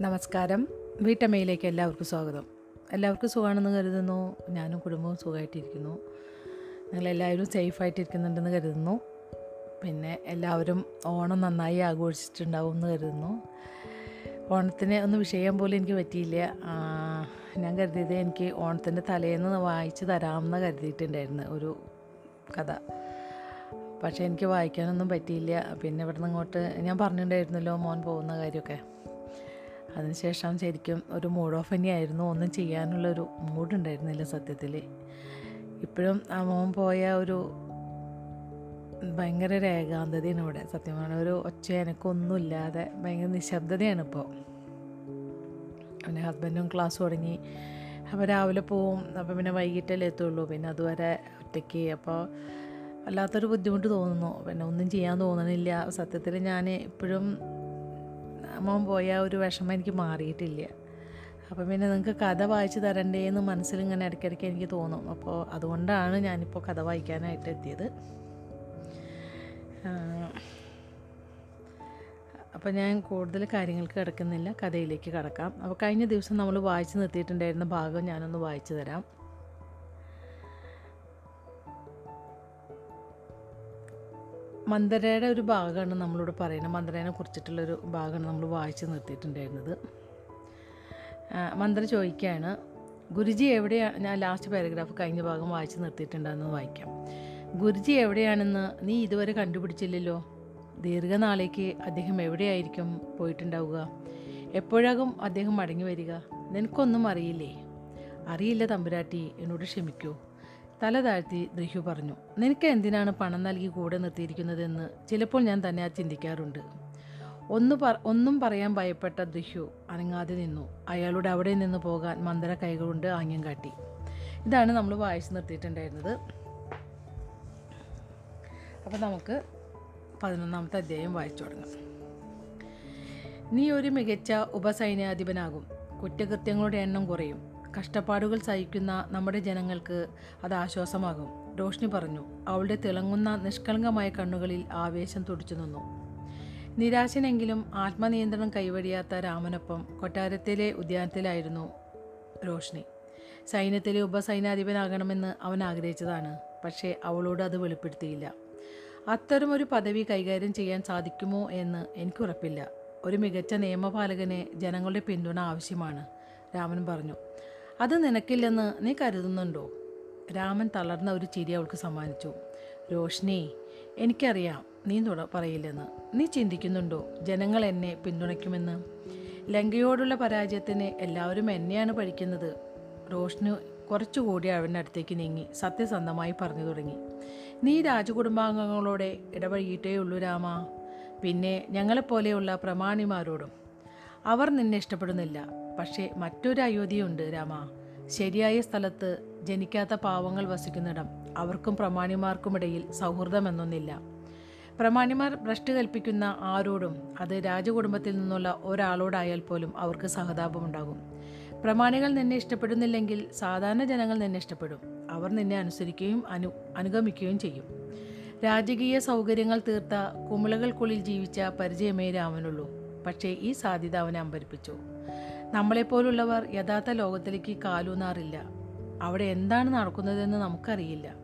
നമസ്കാരം. വീട്ടമ്മയിലേക്ക് എല്ലാവർക്കും സ്വാഗതം. എല്ലാവർക്കും സുഖമാണെന്ന് കരുതുന്നു. ഞാനും കുടുംബവും സുഖമായിട്ടിരിക്കുന്നു. നിങ്ങളെല്ലാവരും സേഫായിട്ടിരിക്കുന്നുണ്ടെന്ന് കരുതുന്നു. പിന്നെ എല്ലാവരും ഓണം നന്നായി ആഘോഷിച്ചിട്ടുണ്ടാവും എന്ന് കരുതുന്നു. ഓണത്തിന് ഒന്ന് വിഷയം പോലും എനിക്ക് പറ്റിയില്ല. ഞാൻ കരുതിയത് എനിക്ക് ഓണത്തിന്റെ തലേന്ന് വായിച്ച് തരാമെന്ന് കരുതിയിട്ടുണ്ടായിരുന്നു ഒരു കഥ. പക്ഷേ എനിക്ക് വായിക്കാനൊന്നും പറ്റിയില്ല. പിന്നെ ഇവിടെ നിന്ന് ഇങ്ങോട്ട് ഞാൻ പറഞ്ഞിട്ടുണ്ടായിരുന്നല്ലോ മോൻ പോകുന്ന കാര്യമൊക്കെ. അതിനുശേഷം ശരിക്കും ഒരു മൂഡ് ഓഫ് തന്നെയായിരുന്നു. ഒന്നും ചെയ്യാനുള്ളൊരു മൂഡുണ്ടായിരുന്നില്ല സത്യത്തിൽ ഇപ്പോഴും ആ മോൻ പോയ ഒരു ഭയങ്കര ഒരു ഏകാന്തതയാണ് ഇവിടെ. സത്യം പറഞ്ഞാൽ ഒരു ഒച്ച എനക്കൊന്നുമില്ലാതെ ഭയങ്കര നിശബ്ദതയാണ് ഇപ്പോൾ പിന്നെ ഹസ്ബൻഡും ക്ലാസ് തുടങ്ങി. അപ്പോൾ രാവിലെ പോവും. അപ്പോൾ പിന്നെ വൈകിട്ടല്ലേ എത്തുള്ളൂ. പിന്നെ അതുവരെ ഒറ്റയ്ക്ക്. അപ്പോൾ വല്ലാത്തൊരു ബുദ്ധിമുട്ട് തോന്നുന്നു. പിന്നെ ഒന്നും ചെയ്യാൻ തോന്നണില്ല. സത്യത്തിൽ ഞാൻ ഇപ്പോഴും മോൻ പോയ ഒരു വിഷമം എനിക്ക് മാറിയിട്ടില്ല. അപ്പോൾ പിന്നെ നിങ്ങൾക്ക് കഥ വായിച്ചു തരണ്ടേ എന്ന് മനസ്സിൽ ഇങ്ങനെ ഇടയ്ക്കിടയ്ക്ക് എനിക്ക് തോന്നും. അപ്പോൾ അതുകൊണ്ടാണ് ഞാനിപ്പോൾ കഥ വായിക്കാനായിട്ട് എത്തിയത്. അപ്പോൾ ഞാൻ കൂടുതൽ കാര്യങ്ങൾക്ക് കിടക്കുന്നില്ല. കഥയിലേക്ക് കിടക്കാം. അപ്പോൾ കഴിഞ്ഞ ദിവസം നമ്മൾ വായിച്ചു നിർത്തിയിട്ടുണ്ടായിരുന്ന ഭാഗം ഞാനൊന്ന് വായിച്ചു തരാം. മന്ദരയുടെ ഒരു ഭാഗമാണ് നമ്മളിവിടെ പറയുന്നത്. മന്ദരേനെ കുറിച്ചിട്ടുള്ളൊരു ഭാഗമാണ് നമ്മൾ വായിച്ച് നിർത്തിയിട്ടുണ്ടായിരുന്നത്. മന്ദര ചോദിക്കുകയാണ് ഗുരുജി എവിടെയാണ് ഞാൻ ലാസ്റ്റ് പാരഗ്രാഫ് കഴിഞ്ഞ ഭാഗം വായിച്ച് നിർത്തിയിട്ടുണ്ടെന്ന് വായിക്കാം. ഗുരുജി എവിടെയാണെന്ന് നീ ഇതുവരെ കണ്ടുപിടിച്ചില്ലല്ലോ? ദീർഘനാളേക്ക് അദ്ദേഹം എവിടെയായിരിക്കും പോയിട്ടുണ്ടാവുക? എപ്പോഴാകും അദ്ദേഹം മടങ്ങി വരിക? നിനക്കൊന്നും അറിയില്ലേ? അറിയില്ല തമ്പുരാട്ടി എന്നോട് ക്ഷമിക്കൂ. തല താഴ്ത്തി ദൃഹ്യു പറഞ്ഞു നിനക്ക് എന്തിനാണ് പണം നൽകി കൂടെ നിർത്തിയിരിക്കുന്നതെന്ന് ചിലപ്പോൾ ഞാൻ തന്നെ ആ ചിന്തിക്കാറുണ്ട്. ഒന്ന് പറ ഒന്നും പറയാൻ ഭയപ്പെട്ട ദൃഹ്യു അനങ്ങാതെ നിന്നു. അയാളുടെ അവിടെ നിന്ന് പോകാൻ മന്ദര കൈകളുണ്ട് ആംഗ്യം കാട്ടി. ഇതാണ് നമ്മൾ വായിച്ചു നിർത്തിയിട്ടുണ്ടായിരുന്നത്. അപ്പോൾ നമുക്ക് പതിനൊന്നാമത്തെ അധ്യായം വായിച്ചു തുടങ്ങാം. നീ ഒരു മികച്ച ഉപസൈന്യാധിപനാകും. കുറ്റകൃത്യങ്ങളുടെ എണ്ണം കുറയും. കഷ്ടപ്പാടുകൾ സഹിക്കുന്ന നമ്മുടെ ജനങ്ങൾക്ക് അത് ആശ്വാസമാകും. റോഷ്നി പറഞ്ഞു അവളുടെ തിളങ്ങുന്ന നിഷ്കളങ്കമായ കണ്ണുകളിൽ ആവേശം തുടിച്ചു നിന്നു. നിരാശനെങ്കിലും ആത്മനിയന്ത്രണം കൈവടിയാത്ത രാമനൊപ്പം കൊട്ടാരത്തിലെ ഉദ്യാനത്തിലായിരുന്നു റോഷ്നി. സൈന്യത്തിലെ ഉപസൈന്യാധിപനാകണമെന്ന് അവൻ ആഗ്രഹിച്ചതാണ് പക്ഷേ അവളോട് അത് വെളിപ്പെടുത്തിയില്ല. അത്തരമൊരു പദവി കൈകാര്യം ചെയ്യാൻ സാധിക്കുമോ എന്ന് എനിക്ക് ഉറപ്പില്ല ഒരു മികച്ച നിയമപാലകന് ജനങ്ങളുടെ പിന്തുണ ആവശ്യമാണ് രാമൻ പറഞ്ഞു. അത് നിനക്കില്ലെന്ന് നീ കരുതുന്നുണ്ടോ? രാമൻ തളർന്ന ഒരു ചിരി അവൾക്ക് സമ്മാനിച്ചു. രോഷ്നി എനിക്കറിയാം നീ തുട പറയില്ലെന്ന്. നീ ചിന്തിക്കുന്നുണ്ടോ ജനങ്ങൾ എന്നെ പിന്തുണയ്ക്കുമെന്ന്? ലങ്കയോടുള്ള പരാജയത്തിന് എല്ലാവരും എന്നെയാണ് പഠിക്കുന്നത്. റോഷ്നു കുറച്ചുകൂടി അവന്റെ അടുത്തേക്ക് നീങ്ങി സത്യസന്ധമായി പറഞ്ഞു തുടങ്ങി. നീ രാജകുടുംബാംഗങ്ങളോടെ ഇടപഴകിയിട്ടേ ഉള്ളൂ രാമ. പിന്നെ ഞങ്ങളെപ്പോലെയുള്ള പ്രമാണിമാരോടും. അവർ നിന്നെ ഇഷ്ടപ്പെടുന്നില്ല. പക്ഷേ മറ്റൊരു അയോധ്യയുണ്ട് രാമ. ശരിയായ സ്ഥലത്ത് ജനിക്കാത്ത പാവങ്ങൾ വസിക്കുന്നിടം അവർക്കും പ്രമാണിമാർക്കുമിടയിൽ സൗഹൃദമെന്നൊന്നില്ല. പ്രമാണിമാർ ഭ്രഷ്ട് കൽപ്പിക്കുന്ന ആരോടും അത് രാജകുടുംബത്തിൽ നിന്നുള്ള ഒരാളോടായാൽ പോലും അവർക്ക് സഹതാപമുണ്ടാകും. പ്രമാണികൾ നിന്നെ ഇഷ്ടപ്പെടുന്നില്ലെങ്കിൽ സാധാരണ ജനങ്ങൾ നിന്നെ ഇഷ്ടപ്പെടും. അവർ നിന്നെ അനുസരിക്കുകയും അനു അനുഗമിക്കുകയും ചെയ്യും. രാജകീയ സൗകര്യങ്ങൾ തീർത്ത കുമിളകൾക്കുള്ളിൽ ജീവിച്ച പരിചയമേ രാമനുള്ളൂ. പക്ഷേ ഈ സാധ്യത അവനെ അമ്പരിപ്പിച്ചു. നമ്മളെപ്പോലുള്ളവർ യഥാർത്ഥ ലോകത്തിലേക്ക് കാലൂന്നാറില്ല. അവിടെ എന്താണ് നടക്കുന്നതെന്ന് നമുക്കറിയില്ല.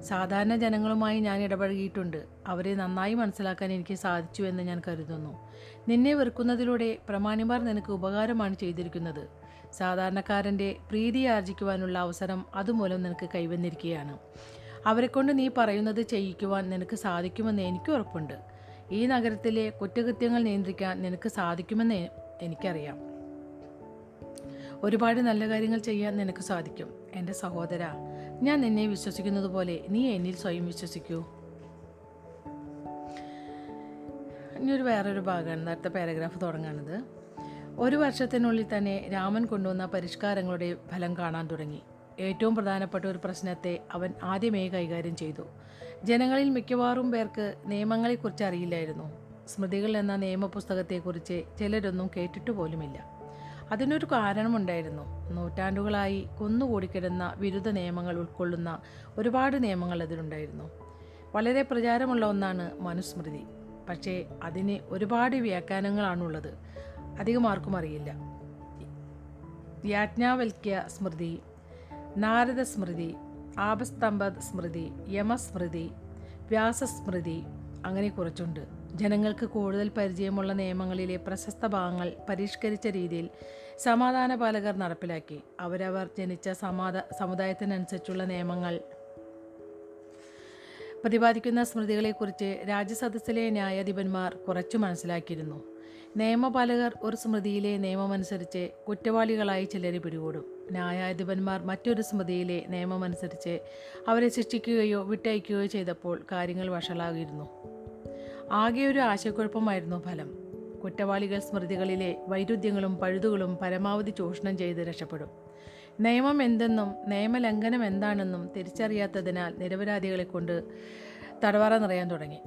സാധാരണ ജനങ്ങളുമായി ഞാൻ ഇടപഴകിയിട്ടുണ്ട്. അവരെ നന്നായി മനസ്സിലാക്കാൻ എനിക്ക് സാധിച്ചു എന്ന് ഞാൻ കരുതുന്നു. നിന്നെ വെറുക്കുന്നതിലൂടെ പ്രമാണിമാർ നിനക്ക് ഉപകാരമാണ് ചെയ്തിരിക്കുന്നത്. സാധാരണക്കാരന്റെ പ്രീതി ആർജിക്കുവാനുള്ള അവസരം അതുമൂലം നിനക്ക് കൈവന്നിരിക്കുകയാണ്. അവരെക്കൊണ്ട് നീ പറയുന്നത് ചെയ്യിക്കുവാൻ നിനക്ക് സാധിക്കുമെന്ന് എനിക്ക് ഉറപ്പുണ്ട്. ഈ നഗരത്തിലെ കുറ്റകൃത്യങ്ങൾ നിയന്ത്രിക്കാൻ നിനക്ക് സാധിക്കുമെന്ന് എനിക്കറിയാം. ഒരുപാട് നല്ല കാര്യങ്ങൾ ചെയ്യാൻ നിനക്ക് സാധിക്കും. എന്റെ സഹോദര ഞാൻ നിന്നെ വിശ്വസിക്കുന്നത് പോലെ നീ എന്നിൽ സ്വയം വിശ്വസിക്കൂ. ഇനിയൊരു വേറൊരു ഭാഗമാണ് നേരത്തെ പാരഗ്രാഫ് തുടങ്ങുന്നത് ഒരു വർഷത്തിനുള്ളിൽ തന്നെ രാമൻ കൊണ്ടുവന്ന പരിഷ്കാരങ്ങളുടെ ഫലം കാണാൻ തുടങ്ങി. ഏറ്റവും പ്രധാനപ്പെട്ട ഒരു പ്രശ്നത്തെ അവൻ ആദ്യമേ കൈകാര്യം ചെയ്തു. ജനങ്ങളിൽ മിക്കവാറും പേർക്ക് നിയമങ്ങളെക്കുറിച്ച് അറിയില്ലായിരുന്നു. സ്മൃതികൾ എന്ന നിയമപുസ്തകത്തെക്കുറിച്ച് ചിലരൊന്നും കേട്ടിട്ട് പോലുമില്ല. അതിനൊരു കാരണമുണ്ടായിരുന്നു. നൂറ്റാണ്ടുകളായി കൊന്നുകൂടിക്കിടുന്ന വിരുദ്ധ നിയമങ്ങൾ ഉൾക്കൊള്ളുന്ന ഒരുപാട് നിയമങ്ങൾ അതിലുണ്ടായിരുന്നു. വളരെ പ്രചാരമുള്ള ഒന്നാണ് മനുസ്മൃതി. പക്ഷേ അതിന് ഒരുപാട് വ്യാഖ്യാനങ്ങളാണുള്ളത്. അധികം ആർക്കും അറിയില്ല. യാജ്ഞാവൽക്യ സ്മൃതി നാരദ സ്മൃതി ആപസ്തംഭ സ്മൃതി യമസ്മൃതി വ്യാസസ്മൃതി അങ്ങനെ കുറച്ചുണ്ട്. ജനങ്ങൾക്ക് കൂടുതൽ പരിചയമുള്ള നിയമങ്ങളിലെ പ്രശസ്ത ഭാഗങ്ങൾ പരിഷ്കരിച്ച രീതിയിൽ സമാധാന പാലകർ നടപ്പിലാക്കി. അവരവർ ജനിച്ച സമാധ സമുദായത്തിനനുസരിച്ചുള്ള നിയമങ്ങൾ പ്രതിപാദിക്കുന്ന സ്മൃതികളെക്കുറിച്ച് രാജ്യസദസ്സിലെ ന്യായാധിപന്മാർ കുറച്ചു മനസ്സിലാക്കിയിരുന്നു. നിയമപാലകർ ഒരു സ്മൃതിയിലെ നിയമമനുസരിച്ച് കുറ്റവാളികളായി ചിലരെ പിടികൂടും. ന്യായാധിപന്മാർ മറ്റൊരു സ്മൃതിയിലെ നിയമമനുസരിച്ച് അവരെ ശിക്ഷിക്കുകയോ വിട്ടയക്കുകയോ ചെയ്തപ്പോൾ കാര്യങ്ങൾ വഷളാകിയിരുന്നു. ആകെ ഒരു ആശയക്കുഴപ്പമായിരുന്നു ഫലം. കുറ്റവാളികൾ സ്മൃതികളിലെ വൈരുദ്ധ്യങ്ങളും പഴുതുകളും പരമാവധി ചൂഷണം ചെയ്ത് രക്ഷപ്പെടും. നിയമം എന്തെന്നും നിയമലംഘനം എന്താണെന്നും തിരിച്ചറിയാത്തതിനാൽ നിരപരാധികളെ കൊണ്ട് തടവറ നിറയാൻ തുടങ്ങി.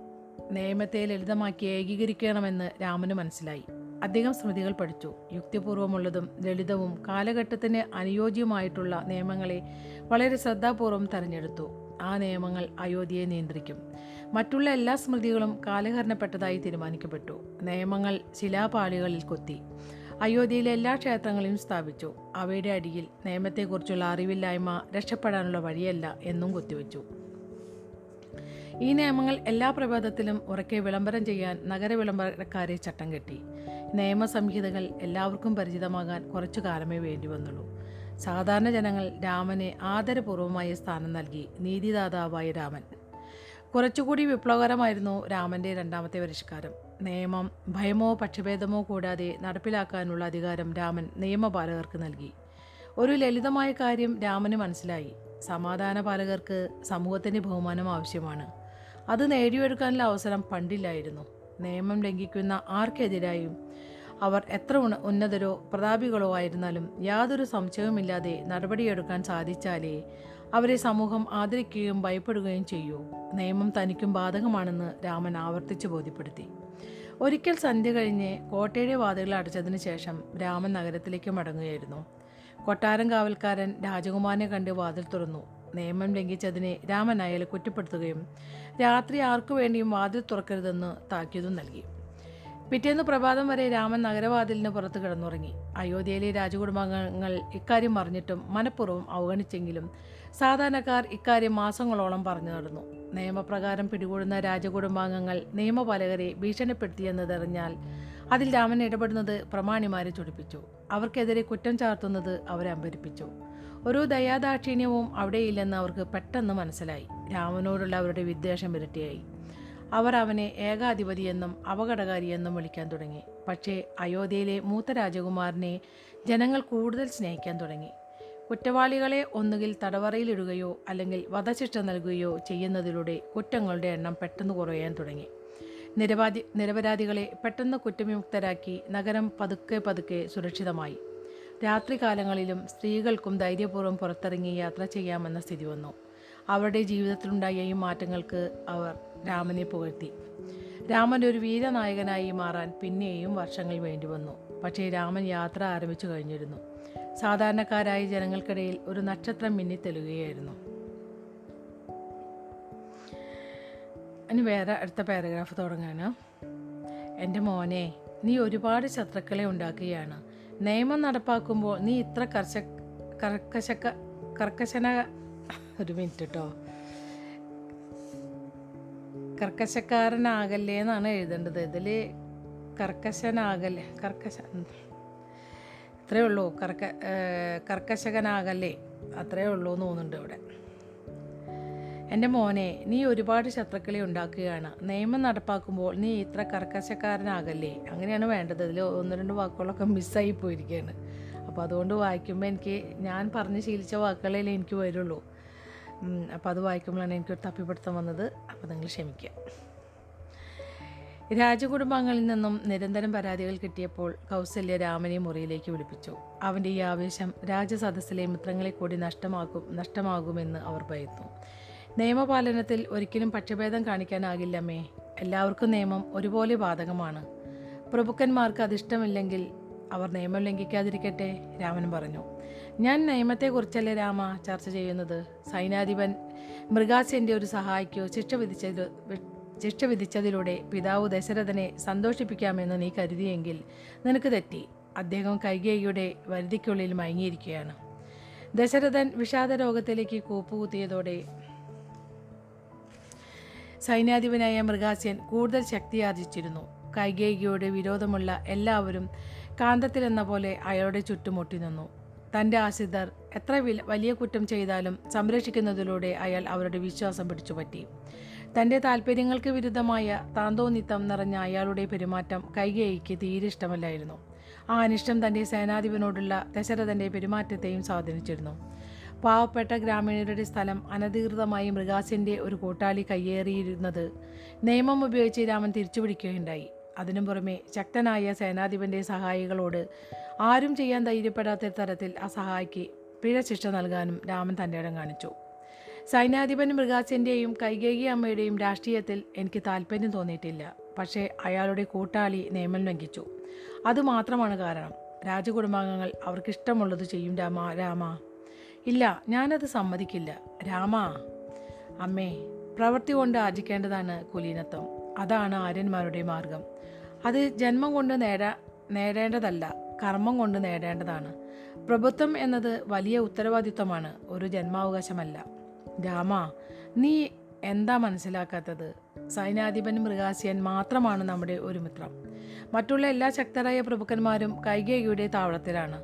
നിയമത്തെ ലളിതമാക്കി ഏകീകരിക്കണമെന്ന് രാമന് മനസ്സിലായി. അദ്ദേഹം സ്മൃതികൾ പഠിച്ചു. യുക്തിപൂർവമുള്ളതും ലളിതവും കാലഘട്ടത്തിന് അനുയോജ്യമായിട്ടുള്ള നിയമങ്ങളെ വളരെ ശ്രദ്ധാപൂർവം തെരഞ്ഞെടുത്തു. ആ നിയമങ്ങൾ അയോധ്യയെ നിയന്ത്രിക്കും. മറ്റുള്ള എല്ലാ സ്മൃതികളും കാലഹരണപ്പെട്ടതായി തീരുമാനിക്കപ്പെട്ടു. നിയമങ്ങൾ ശിലാപാളികളിൽ കൊത്തി. അയോധ്യയിലെ എല്ലാ ക്ഷേത്രങ്ങളെയും സ്ഥാപിച്ചു. അവയുടെ അടിയിൽ നിയമത്തെക്കുറിച്ചുള്ള അറിവില്ലായ്മ രക്ഷപ്പെടാനുള്ള വഴിയല്ല എന്നും കൊത്തിവെച്ചു. ഈ നിയമങ്ങൾ എല്ലാ പ്രഭാതത്തിലും ഉറക്കെ വിളംബരം ചെയ്യാൻ നഗര വിളംബരക്കാരെ ചട്ടം കെട്ടി. നിയമസംഹിതകൾ എല്ലാവർക്കും പരിചിതമാകാൻ കുറച്ചു കാലമേ വേണ്ടി വന്നുള്ളൂ സാധാരണ ജനങ്ങൾ രാമനെ ആദരപൂർവമായ സ്ഥാനം നൽകി നീതിദാതാവായ രാമൻ. കുറച്ചുകൂടി വിപ്ലവകരമായിരുന്നു രാമന്റെ രണ്ടാമത്തെ പരിഷ്കാരം. നിയമം ഭയമോ പക്ഷഭേദമോ കൂടാതെ നടപ്പിലാക്കാനുള്ള അധികാരം രാമൻ നിയമപാലകർക്ക് നൽകി. ഒരു ലളിതമായ കാര്യം രാമന് മനസ്സിലായി. സമാധാന പാലകർക്ക് സമൂഹത്തിന്റെ ബഹുമാനം ആവശ്യമാണ്. അത് നേടിയെടുക്കാനുള്ള അവസരം പണ്ടില്ലായിരുന്നു. നിയമം ലംഘിക്കുന്ന ആർക്കെതിരായും അവർ എത്ര ഉന്നതരോ പ്രതാപികളോ ആയിരുന്നാലും യാതൊരു സംശയവുമില്ലാതെ നടപടിയെടുക്കാൻ സാധിച്ചാലേ അവരെ സമൂഹം ആദരിക്കുകയും ഭയപ്പെടുകയും ചെയ്യൂ. നിയമം തനിക്കും ബാധകമാണെന്ന് രാമൻ ആവർത്തിച്ച് ബോധ്യപ്പെടുത്തി. ഒരിക്കൽ സന്ധ്യ കഴിഞ്ഞ് കോട്ടയുടെ വാതിലുകൾ അടച്ചതിന് ശേഷം രാമൻ നഗരത്തിലേക്ക് മടങ്ങുകയായിരുന്നു. കൊട്ടാരം കാവൽക്കാരൻ രാജകുമാരനെ കണ്ട് വാതിൽ തുറന്നു. നിയമം ലംഘിച്ചതിനെ രാമൻ കുറ്റപ്പെടുത്തുകയും രാത്രി ആർക്കു വേണ്ടിയും വാതിൽ തുറക്കരുതെന്ന് താക്കീതും നൽകി. പിറ്റേന്ന് പ്രഭാതം വരെ രാമൻ നഗരവാതിലിന് പുറത്ത് കിടന്നുറങ്ങി. അയോധ്യയിലെ രാജകുടുംബാംഗങ്ങൾ ഇക്കാര്യം അറിഞ്ഞിട്ടും മനഃപൂർവം അവഗണിച്ചെങ്കിലും സാധാരണക്കാർ ഇക്കാര്യം മാസങ്ങളോളം പറഞ്ഞു നടന്നു. നിയമപ്രകാരം പിടികൂടുന്ന രാജകുടുംബാംഗങ്ങൾ നിയമപാലകരെ ഭീഷണിപ്പെടുത്തിയെന്നതറിഞ്ഞാൽ അതിൽ രാമൻ ഇടപെടുന്നത് പ്രമാണിമാരെ ചൊടിപ്പിച്ചു. അവർക്കെതിരെ കുറ്റം ചാർത്തുന്നത് അവരെ അമ്പരിപ്പിച്ചു. ഒരു ദയാദാക്ഷിണ്യവും അവിടെയില്ലെന്ന് അവർക്ക് പെട്ടെന്ന് മനസ്സിലായി. രാമനോടുള്ള അവരുടെ വിദ്വേഷം ഇരട്ടിയായി. അവർ അവനെ ഏകാധിപതിയെന്നും അപകടകാരിയെന്നും വിളിക്കാൻ തുടങ്ങി. പക്ഷേ അയോധ്യയിലെ മൂത്ത രാജകുമാരനെ ജനങ്ങൾ കൂടുതൽ സ്നേഹിക്കാൻ തുടങ്ങി. കുറ്റവാളികളെ ഒന്നുകിൽ തടവറയിലിടുകയോ അല്ലെങ്കിൽ വധശിക്ഷ നൽകുകയോ ചെയ്യുന്നതിലൂടെ കുറ്റങ്ങളുടെ എണ്ണം പെട്ടെന്ന് കുറയാൻ തുടങ്ങി. നിരവാധി നിരപരാധികളെ പെട്ടെന്ന് കുറ്റവിമുക്തരാക്കി നഗരം പതുക്കെ പതുക്കെ സുരക്ഷിതമായി. രാത്രികാലങ്ങളിലും സ്ത്രീകൾക്കും ധൈര്യപൂർവം പുറത്തിറങ്ങി യാത്ര ചെയ്യാമെന്ന സ്ഥിതി വന്നു. അവരുടെ ജീവിതത്തിലുണ്ടായ ഈ മാറ്റങ്ങൾക്ക് അവർ രാമനെ പുകഴ്ത്തി. രാമൻ ഒരു വീരനായകനായി മാറാൻ പിന്നെയും വർഷങ്ങൾ വേണ്ടി വന്നു. പക്ഷേ രാമൻ യാത്ര ആരംഭിച്ചു കഴിഞ്ഞിരുന്നു. സാധാരണക്കാരായ ജനങ്ങൾക്കിടയിൽ ഒരു നക്ഷത്രം മിന്നിത്തെളുകയായിരുന്നു ഇനി വേറെ അടുത്ത പാരഗ്രാഫ് തുടങ്ങാണ് എന്റെ മോനെ നീ ഒരുപാട് ശത്രുക്കളെ ഉണ്ടാക്കുകയാണ്. നിയമം നടപ്പാക്കുമ്പോൾ നീ ഇത്ര കർശ കർക്കശക്ക കർക്കശന ഒരു മിനിറ്റ് കേട്ടോ കർക്കശക്കാരനാകല്ലേ എന്നാണ് എഴുതേണ്ടത്. ഇതിൽ കർക്കശനാകല്ലേ? കർക്കശ ഇത്രയേ ഉള്ളൂ. കർക്ക കർക്കശകനാകല്ലേ? അത്രയേ ഉള്ളൂ എന്ന് തോന്നുന്നുണ്ട് ഇവിടെ. എന്റെ മോനെ നീ ഒരുപാട് ശത്രുക്കളെ ഉണ്ടാക്കുകയാണ്. നിയമം നടപ്പാക്കുമ്പോൾ നീ ഇത്ര കർക്കശക്കാരനാകല്ലേ? അങ്ങനെയാണ് വേണ്ടത്. ഇതിൽ ഒന്ന് രണ്ട് വാക്കുകളൊക്കെ മിസ്സായി പോയിരിക്കുകയാണ്. അപ്പോൾ അതുകൊണ്ട് വായിക്കുമ്പോൾ എനിക്ക് ഞാൻ പറഞ്ഞ് ശീലിച്ച വാക്കുകളേ എനിക്ക് വരുള്ളൂ. അപ്പോൾ അത് വായിക്കുമ്പോഴാണ് എനിക്കൊരു തപ്പിപ്പിടുത്തം വന്നത്. അപ്പോൾ നിങ്ങൾ ക്ഷമിക്കുക. രാജകുടുംബാംഗങ്ങളിൽ നിന്നും നിരന്തരം പരാതികൾ കിട്ടിയപ്പോൾ കൗസല്യ രാമനെ മുറിയിലേക്ക് വിളിപ്പിച്ചു. അവന്റെ ഈ ആവേശം രാജസദസ്സിലെ മിത്രങ്ങളെ കൂടി നഷ്ടമാക്കും നഷ്ടമാകുമെന്ന് അവർ ഭയത്തു നിയമപാലനത്തിൽ ഒരിക്കലും പക്ഷഭേദം കാണിക്കാനാകില്ലമ്മേ. എല്ലാവർക്കും നിയമം ഒരുപോലെ ബാധകമാണ്. പ്രഭുക്കന്മാർക്ക് അതിഷ്ടമില്ലെങ്കിൽ അവർ നിയമം ലംഘിക്കാതിരിക്കട്ടെ രാമൻ പറഞ്ഞു. ഞാൻ നിയമത്തെക്കുറിച്ചല്ലേ രാമ ചർച്ച ചെയ്യുന്നത്? സൈനാധിപൻ മൃഗാസ്യന്റെ ഒരു സഹായിക്കോ ശിക്ഷ വിധിച്ചത് ശിക്ഷ വിധിച്ചതിലൂടെ പിതാവ് ദശരഥനെ സന്തോഷിപ്പിക്കാമെന്ന് നീ കരുതിയെങ്കിൽ നിനക്ക് തെറ്റി. അദ്ദേഹം കൈകേയിയുടെ വരുതിക്കുള്ളിൽ മയങ്ങിയിരിക്കുകയാണ്. ദശരഥൻ വിഷാദ രോഗത്തിലേക്ക് കൂപ്പുകുത്തിയതോടെ സൈന്യാധിപനായ മൃഗാസ്യൻ കൂടുതൽ ശക്തിയാർജിച്ചിരുന്നു. കൈകേയിയോട് വിരോധമുള്ള എല്ലാവരും കാന്തത്തിലെന്ന പോലെ അയാളുടെ ചുറ്റുമുട്ടി നിന്നു. തന്റെ ആശ്രിതർ എത്ര വില- വലിയ കുറ്റം ചെയ്താലും സംരക്ഷിക്കുന്നതിലൂടെ അയാൾ അവരുടെ വിശ്വാസം പിടിച്ചുപറ്റി. തന്റെ താല്പര്യങ്ങൾക്ക് വിരുദ്ധമായ താന്തോന്നിത്തം നിറഞ്ഞ അയാളുടെ പെരുമാറ്റം കൈകേയിക്ക് തീരെ ഇഷ്ടമല്ലായിരുന്നു. ആ അനിഷ്ടം തന്റെ സേനാധിപനോടുള്ള ദശരഥന്റെ പെരുമാറ്റത്തെയും സ്വാധീനിച്ചിരുന്നു. പാവപ്പെട്ട ഗ്രാമീണരുടെ സ്ഥലം അനധികൃതമായി മൃഗാസിന്റെ ഒരു കൂട്ടാളി കയ്യേറിയിരുന്നത് നിയമം ഉപയോഗിച്ച് രാമൻ തിരിച്ചുപിടിക്കുകയുണ്ടായി. അതിനു പുറമെ ശക്തനായ സേനാധിപന്റെ സഹായികളോട് ആരും ചെയ്യാൻ ധൈര്യപ്പെടാത്ത തരത്തിൽ ആ സഹായിക്ക് പിഴ ശിക്ഷ നൽകാനും രാമൻ തന്റെ ഇടം കാണിച്ചു. സൈന്യാധിപൻ മൃഗാസിന്റെയും കൈകേയി അമ്മയുടെയും രാഷ്ട്രീയത്തിൽ എനിക്ക് താല്പര്യം തോന്നിയിട്ടില്ല. പക്ഷേ അയാളുടെ കൂട്ടാളി നിയമം ലംഘിച്ചു. അതുമാത്രമാണ് കാരണം. രാജകുടുംബാംഗങ്ങൾ അവർക്കിഷ്ടമുള്ളത് ചെയ്യും രാമ രാമ. ഇല്ല ഞാനത് സമ്മതിക്കില്ല. രാമ. അമ്മേ പ്രവൃത്തി കൊണ്ട് ആർജിക്കേണ്ടതാണ് കുലീനത്വം. അതാണ് ആര്യന്മാരുടെ മാർഗം. അത് ജന്മം കൊണ്ട് നേടാ നേടേണ്ടതല്ല കർമ്മം കൊണ്ട് നേടേണ്ടതാണ്. പ്രഭുത്വം എന്നത് വലിയ ഉത്തരവാദിത്വമാണ് ഒരു ജന്മാവകാശമല്ല. രാമ നീ എന്താ മനസ്സിലാക്കാത്തത്? സൈനാധിപൻ മൃഗാസിയൻ മാത്രമാണ് നമ്മുടെ ഒരു മിത്രം. മറ്റുള്ള എല്ലാ ശക്തരായ പ്രഭുക്കന്മാരും കൈകേയിയുടെ താവളത്തിലാണ്.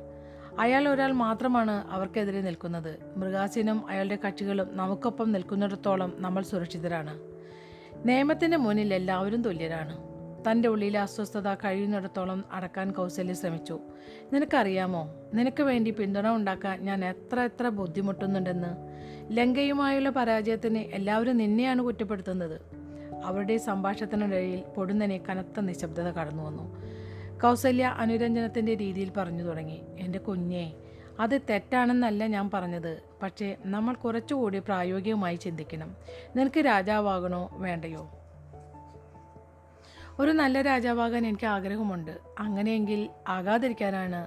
അയാൾ ഒരാൾ മാത്രമാണ് അവർക്കെതിരെ നിൽക്കുന്നത്. മൃഗാസിനും അയാളുടെ കക്ഷികളും നമുക്കൊപ്പം നിൽക്കുന്നിടത്തോളം നമ്മൾ സുരക്ഷിതരാണ്. നിയമത്തിന് മുന്നിൽ എല്ലാവരും തുല്യരാണ്. തന്റെ ഉള്ളിലെ അസ്വസ്ഥത കഴിയുന്നിടത്തോളം അടക്കാൻ കൗസല്യ ശ്രമിച്ചു. നിനക്കറിയാമോ നിനക്ക് വേണ്ടി പിന്തുണ ഉണ്ടാക്കാൻ ഞാൻ എത്ര എത്ര ബുദ്ധിമുട്ടുന്നുണ്ടെന്ന്? ലങ്കയുമായുള്ള പരാജയത്തിന് എല്ലാവരും നിന്നെയാണ് കുറ്റപ്പെടുത്തുന്നത്. അവരുടെ സംഭാഷണത്തിനിടയിൽ പൊടുന്നനെ കനത്ത നിശബ്ദത കടന്നു വന്നു. കൗസല്യ അനുരഞ്ജനത്തിന്റെ രീതിയിൽ പറഞ്ഞു തുടങ്ങി. എന്റെ കുഞ്ഞേ അത് തെറ്റാണെന്നല്ല ഞാൻ പറഞ്ഞത്. പക്ഷേ നമ്മൾ കുറച്ചുകൂടി പ്രായോഗികമായി ചിന്തിക്കണം. നിനക്ക് രാജാവാകണോ വേണ്ടയോ? ഒരു നല്ല രാജാവാകാൻ എനിക്ക് ആഗ്രഹമുണ്ട്. അങ്ങനെയെങ്കിൽ ആകാതിരിക്കാനാണ്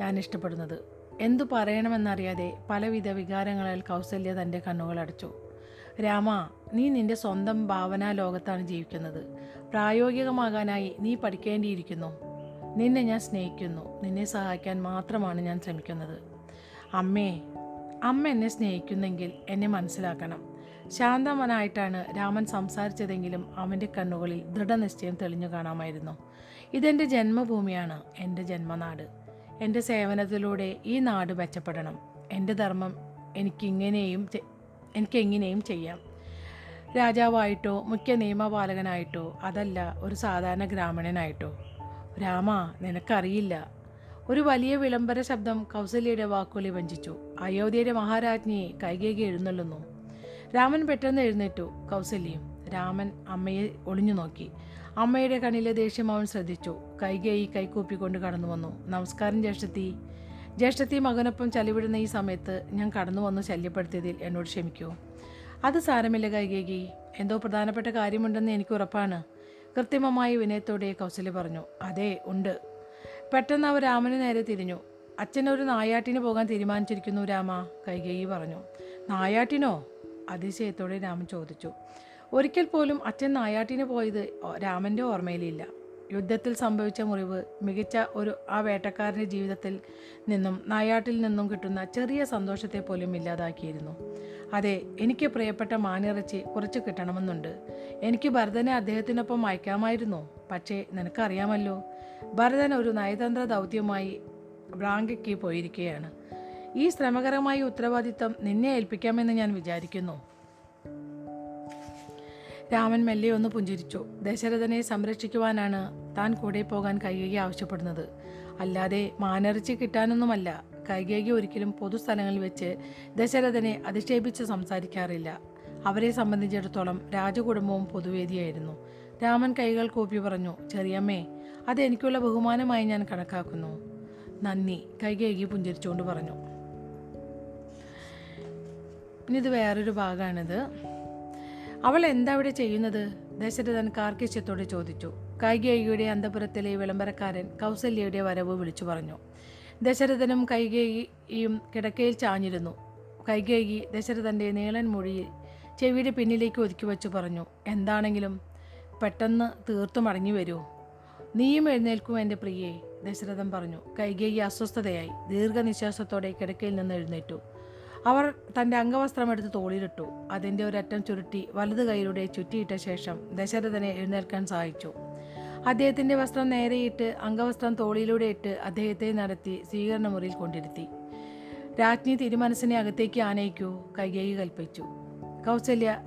ഞാൻ ഇഷ്ടപ്പെടുന്നത്. എന്തു പറയണമെന്നറിയാതെ പലവിധ വികാരങ്ങളാൽ കൗസല്യ തന്റെ കണ്ണുകൾ അടച്ചു. രാമ നീ നിന്റെ സ്വന്തം ഭാവനാ ലോകത്താണ് ജീവിക്കുന്നത്. പ്രായോഗികമാകാനായി നീ പഠിക്കേണ്ടിയിരിക്കുന്നു. നിന്നെ ഞാൻ സ്നേഹിക്കുന്നു. നിന്നെ സഹായിക്കാൻ മാത്രമാണ് ഞാൻ ശ്രമിക്കുന്നത്. അമ്മേ അമ്മ എന്നെ സ്നേഹിക്കുന്നെങ്കിൽ എന്നെ മനസ്സിലാക്കണം. ശാന്തമനായിട്ടാണ് രാമൻ സംസാരിച്ചതെങ്കിലും അവന്റെ കണ്ണുകളിൽ ദൃഢനിശ്ചയം തെളിഞ്ഞു കാണാമായിരുന്നു. ഇതെന്റെ ജന്മഭൂമിയാണ് എന്റെ ജന്മനാട്. എന്റെ സേവനത്തിലൂടെ ഈ നാട് മെച്ചപ്പെടണം. എന്റെ ധർമ്മം എനിക്കിങ്ങനെയും എനിക്കെങ്ങനെയും ചെയ്യാം. രാജാവായിട്ടോ മുഖ്യ നിയമപാലകനായിട്ടോ അതല്ല ഒരു സാധാരണ ഗ്രാമീണനായിട്ടോ. രാമ നിനക്കറിയില്ല. ഒരു വലിയ വിളംബര ശബ്ദം കൗസല്യയുടെ വാക്കുകളിൽ വഞ്ചിച്ചു. അയോധ്യയുടെ മഹാരാജ്ഞിയെ കൈകേകി എഴുന്നള്ളുന്നു. രാമൻ പെട്ടെന്ന് എഴുന്നേറ്റു കൗസല്യം. രാമൻ അമ്മയെ ഒളിഞ്ഞു നോക്കി. അമ്മയുടെ കണ്ണിലെ ദേഷ്യം അവൻ ശ്രദ്ധിച്ചു. കൈകേയി കൈകൂപ്പിക്കൊണ്ട് കടന്നു വന്നു. നമസ്കാരം ജ്യേഷ്ഠത്തി. ജ്യേഷ്ഠത്തി മകനൊപ്പം ചലിവിടുന്ന ഈ സമയത്ത് ഞാൻ കടന്നു വന്ന് ശല്യപ്പെടുത്തിയതിൽ എന്നോട് ക്ഷമിക്കൂ. അത് സാരമില്ല കൈകേകി. എന്തോ പ്രധാനപ്പെട്ട കാര്യമുണ്ടെന്ന് എനിക്ക് ഉറപ്പാണ്. കൃത്രിമമായി വിനയത്തോടെ കൗസല്യ പറഞ്ഞു. അതെ ഉണ്ട്. പെട്ടെന്ന് അവർ രാമന് നേരെ തിരിഞ്ഞു. അച്ഛൻ ഒരു നായാട്ടിന് പോകാൻ തീരുമാനിച്ചിരിക്കുന്നു രാമ കൈകേയി പറഞ്ഞു. നായാട്ടിനോ? അതിശയത്തോടെ രാമൻ ചോദിച്ചു. ഒരിക്കൽ പോലും അച്ഛൻ നായാട്ടിന് പോയത് രാമന്റെ ഓർമ്മയിലില്ല. യുദ്ധത്തിൽ സംഭവിച്ച മുറിവ് മികച്ച ഒരു ആ വേട്ടക്കാരന്റെ ജീവിതത്തിൽ നിന്നും നായാട്ടിൽ നിന്നും കിട്ടുന്ന ചെറിയ സന്തോഷത്തെ പോലും ഇല്ലാതാക്കിയിരുന്നു. അതെ എനിക്ക് പ്രിയപ്പെട്ട മാനിറച്ചി കുറച്ച് കിട്ടണമെന്നുണ്ട്. എനിക്ക് ഭരതനെ അദ്ദേഹത്തിനൊപ്പം അയക്കാമായിരുന്നു. പക്ഷേ നിനക്കറിയാമല്ലോ ഭരതൻ ഒരു നയതന്ത്ര ദൗത്യമായി ബ്രാങ്കയ്ക്ക് പോയിരിക്കുകയാണ്. ഈ ശ്രമകരമായ ഉത്തരവാദിത്തം നിന്നെ ഏൽപ്പിക്കാമെന്ന് ഞാൻ വിചാരിക്കുന്നു. രാമൻ മെല്ലെ ഒന്ന് പുഞ്ചിരിച്ചു. ദശരഥനെ സംരക്ഷിക്കുവാനാണ് താൻ കൂടെ പോകാൻ കൈകേകി ആവശ്യപ്പെടുന്നത്. അല്ലാതെ മാനറിച്ച് കിട്ടാനൊന്നുമല്ല. കൈകേകി ഒരിക്കലും പൊതുസ്ഥലങ്ങളിൽ വെച്ച് ദശരഥനെ അധിക്ഷേപിച്ച് സംസാരിക്കാറില്ല. അവരെ സംബന്ധിച്ചിടത്തോളം രാജകുടുംബവും പൊതുവേദിയായിരുന്നു. രാമൻ കൈകൾ കൂപ്പി പറഞ്ഞു ചെറിയമ്മേ അതെനിക്കുള്ള ബഹുമാനമായി ഞാൻ കണക്കാക്കുന്നു. നന്ദി കൈകേകി പുഞ്ചിരിച്ചുകൊണ്ട് പറഞ്ഞു. ഇനി ഇത് വേറൊരു ഭാഗമാണിത് അവൾ എന്താ ഇവിടെ ചെയ്യുന്നത് ദശരഥൻ കാർക്കിശ്യത്തോട് ചോദിച്ചു. കൈകേയിയുടെ അന്തപുരത്തിലെ വിളംബരക്കാരൻ കൗസല്യയുടെ വരവ് വിളിച്ചു പറഞ്ഞു. ദശരഥനും കൈകേയിയും കിടക്കയിൽ ചാഞ്ഞിരുന്നു. കൈകേയി ദശരഥന്റെ നീളൻ മൊഴിയിൽ ചെവിയുടെ പിന്നിലേക്ക് ഒതുക്കി വെച്ച് പറഞ്ഞു എന്താണെങ്കിലും പെട്ടെന്ന് തീർത്തു മടങ്ങി വരൂ. നീയും എഴുന്നേൽക്കും എന്റെ പ്രിയേ ദശരഥൻ പറഞ്ഞു. കൈകേയി അസ്വസ്ഥതയായി ദീർഘനിശ്വാസത്തോടെ കിടക്കയിൽ നിന്ന് എഴുന്നേറ്റു. അവർ തന്റെ അംഗവസ്ത്രമെടുത്ത് തോളിലിട്ടു. അതിന്റെ ഒരറ്റം ചുരുട്ടി വലതു കൈയിലൂടെ ചുറ്റിയിട്ട ശേഷം ദശരഥനെ എഴുന്നേൽക്കാൻ സഹായിച്ചു. അദ്ദേഹത്തിന്റെ വസ്ത്രം നേരെയിട്ട് അംഗവസ്ത്രം തോളിലൂടെ ഇട്ട് അദ്ദേഹത്തെ നടത്തി സ്വീകരണ മുറിയിൽ കൊണ്ടിരുത്തി. രാജ്ഞി തിരുമനസിനെ അകത്തേക്ക് ആനയിക്കൂ കൈകേയി കൽപ്പിച്ചു. കൗസല്യ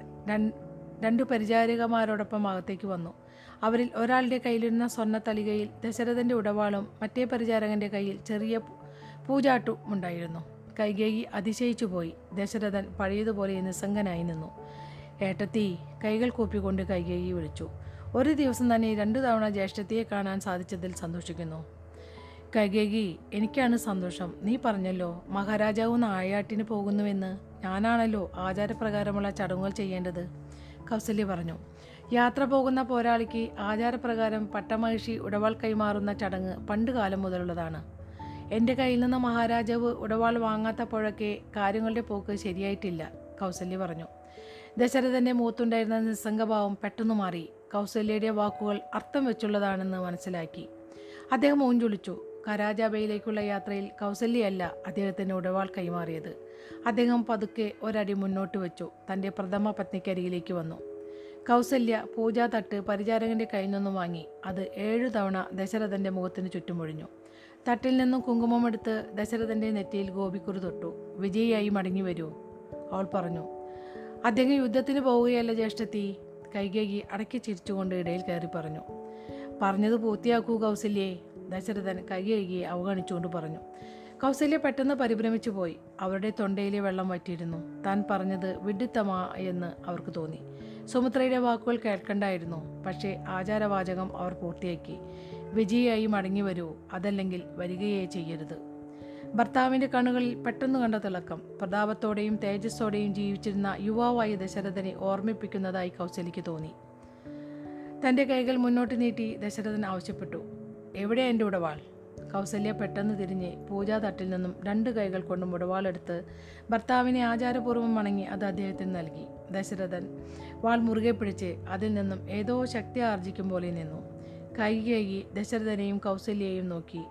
രണ്ടു പരിചാരികമാരോടൊപ്പം അകത്തേക്ക് വന്നു. അവരിൽ ഒരാളുടെ കയ്യിലിരുന്ന സ്വർണ തലികയിൽ ദശരഥന്റെ ഉടവാളും മറ്റേ പരിചാരകന്റെ കയ്യിൽ ചെറിയ പൂജാട്ടും ഉണ്ടായിരുന്നു. കൈകേയി അതിശയിച്ചു പോയി. ദശരഥൻ പഴയതുപോലെ നിസ്സംഗനായി നിന്നു. ഏട്ടത്തി കൈകൾ കൂപ്പിക്കൊണ്ട് കൈകേയി വിളിച്ചു. ഒരു ദിവസം തന്നെ രണ്ടു തവണ ജ്യേഷ്ഠത്തിയെ കാണാൻ സാധിച്ചതിൽ സന്തോഷിക്കുന്നു. കൈകേകി എനിക്കാണ് സന്തോഷം. നീ പറഞ്ഞല്ലോ മഹാരാജാവ് നായാട്ടിന് പോകുന്നുവെന്ന്. ഞാനാണല്ലോ ആചാരപ്രകാരമുള്ള ചടങ്ങുകൾ ചെയ്യേണ്ടത്. കൗസല്യ പറഞ്ഞു. യാത്ര പോകുന്ന പോരാളിക്ക് ആചാരപ്രകാരം പട്ടമഹിഷി ഉടവാൾ കൈമാറുന്ന ചടങ്ങ് പണ്ടുകാലം മുതലുള്ളതാണ്. എന്റെ കയ്യിൽ നിന്ന് മഹാരാജാവ് ഉടവാൾ വാങ്ങാത്തപ്പോഴൊക്കെ കാര്യങ്ങളുടെ പോക്ക് ശരിയായിട്ടില്ല കൗസല്യ പറഞ്ഞു. ദശരഥന്റെ മൂത്തുണ്ടായിരുന്ന നിസ്സംഗഭാവം പെട്ടെന്ന് മാറി. കൗസല്യയുടെ വാക്കുകൾ അർത്ഥം വെച്ചുള്ളതാണെന്ന് മനസ്സിലാക്കി. അദ്ദേഹം ഊഞ്ചൊളിച്ചു കരാജാബയിലേക്കുള്ള യാത്രയിൽ കൗസല്യയല്ല അദ്ദേഹത്തിന് ഉടവാൾ കൈമാറിയത്. അദ്ദേഹം പതുക്കെ ഒരടി മുന്നോട്ട് വെച്ചു. തന്റെ പ്രഥമ പത്നിക്കരികിലേക്ക് വന്നു. കൗസല്യ പൂജാതട്ട് പരിചാരകന്റെ കയ്യിൽ നിന്നും വാങ്ങി. അത് ഏഴു തവണ ദശരഥന്റെ മുഖത്തിന് ചുറ്റുമൊഴിഞ്ഞു. തട്ടിൽ നിന്നും കുങ്കുമം കുങ്കുമമെടുത്ത് ദശരഥന്റെ നെറ്റിയിൽ ഗോപിക്കുറി തൊട്ടു. വിജയിയായി മടങ്ങി വരൂ അവൾ പറഞ്ഞു. അദ്ദേഹം യുദ്ധത്തിന് പോവുകയല്ല ജ്യേഷ്ഠത്തി കൈകേകി അടക്കി ചിരിച്ചുകൊണ്ട് ഇടയിൽ കയറി പറഞ്ഞു. പറഞ്ഞത് പൂർത്തിയാക്കൂ കൗസല്യേ ദശരഥൻ കൈകേകിയെ അവഗണിച്ചുകൊണ്ട് പറഞ്ഞു. കൗസല്യ പെട്ടെന്ന് പരിഭ്രമിച്ചു പോയി. അവരുടെ തൊണ്ടയിലെ വെള്ളം വറ്റിയിരുന്നു. താൻ പറഞ്ഞത് വിഡിത്തമാ എന്ന് അവർക്ക് തോന്നി. സുമിത്രയുടെ വാക്കുകൾ കേൾക്കണ്ടായിരുന്നു പക്ഷേ ആചാരവാചകം അവർ പൂർത്തിയാക്കി. വിജയിയായി മടങ്ങി വരൂ അതല്ലെങ്കിൽ വരികയേ ചെയ്യരുത്. ഭർത്താവിന്റെ കണ്ണുകളിൽ പെട്ടെന്ന് കണ്ട തിളക്കം പ്രതാപത്തോടെയും തേജസ്സോടെയും ജീവിച്ചിരുന്ന യുവാവായ ദശരഥനെ ഓർമ്മിപ്പിക്കുന്നതായി കൗശലിക്ക് തോന്നി. തന്റെ കൈകൾ മുന്നോട്ട് നീട്ടി ദശരഥൻ ആവശ്യപ്പെട്ടു എവിടെ എന്റെ ഉടവാൾ? കൗസല്യ പെട്ടെന്ന് തിരിഞ്ഞ് പൂജാ തട്ടിൽ നിന്നും രണ്ട് കൈകൾ കൊണ്ടും ഉടവാളെടുത്ത് ഭർത്താവിനെ ആചാരപൂർവം വണങ്ങി അത് അദ്ദേഹത്തിന് നൽകി. ദശരഥൻ വാൾ മുറുകെ പിടിച്ച് അതിൽ നിന്നും ഏതോ ശക്തി ആർജിക്കും പോലെ നിന്നു. കൈകേകി ദശരഥനെയും കൗസല്യയെയും നോക്കി.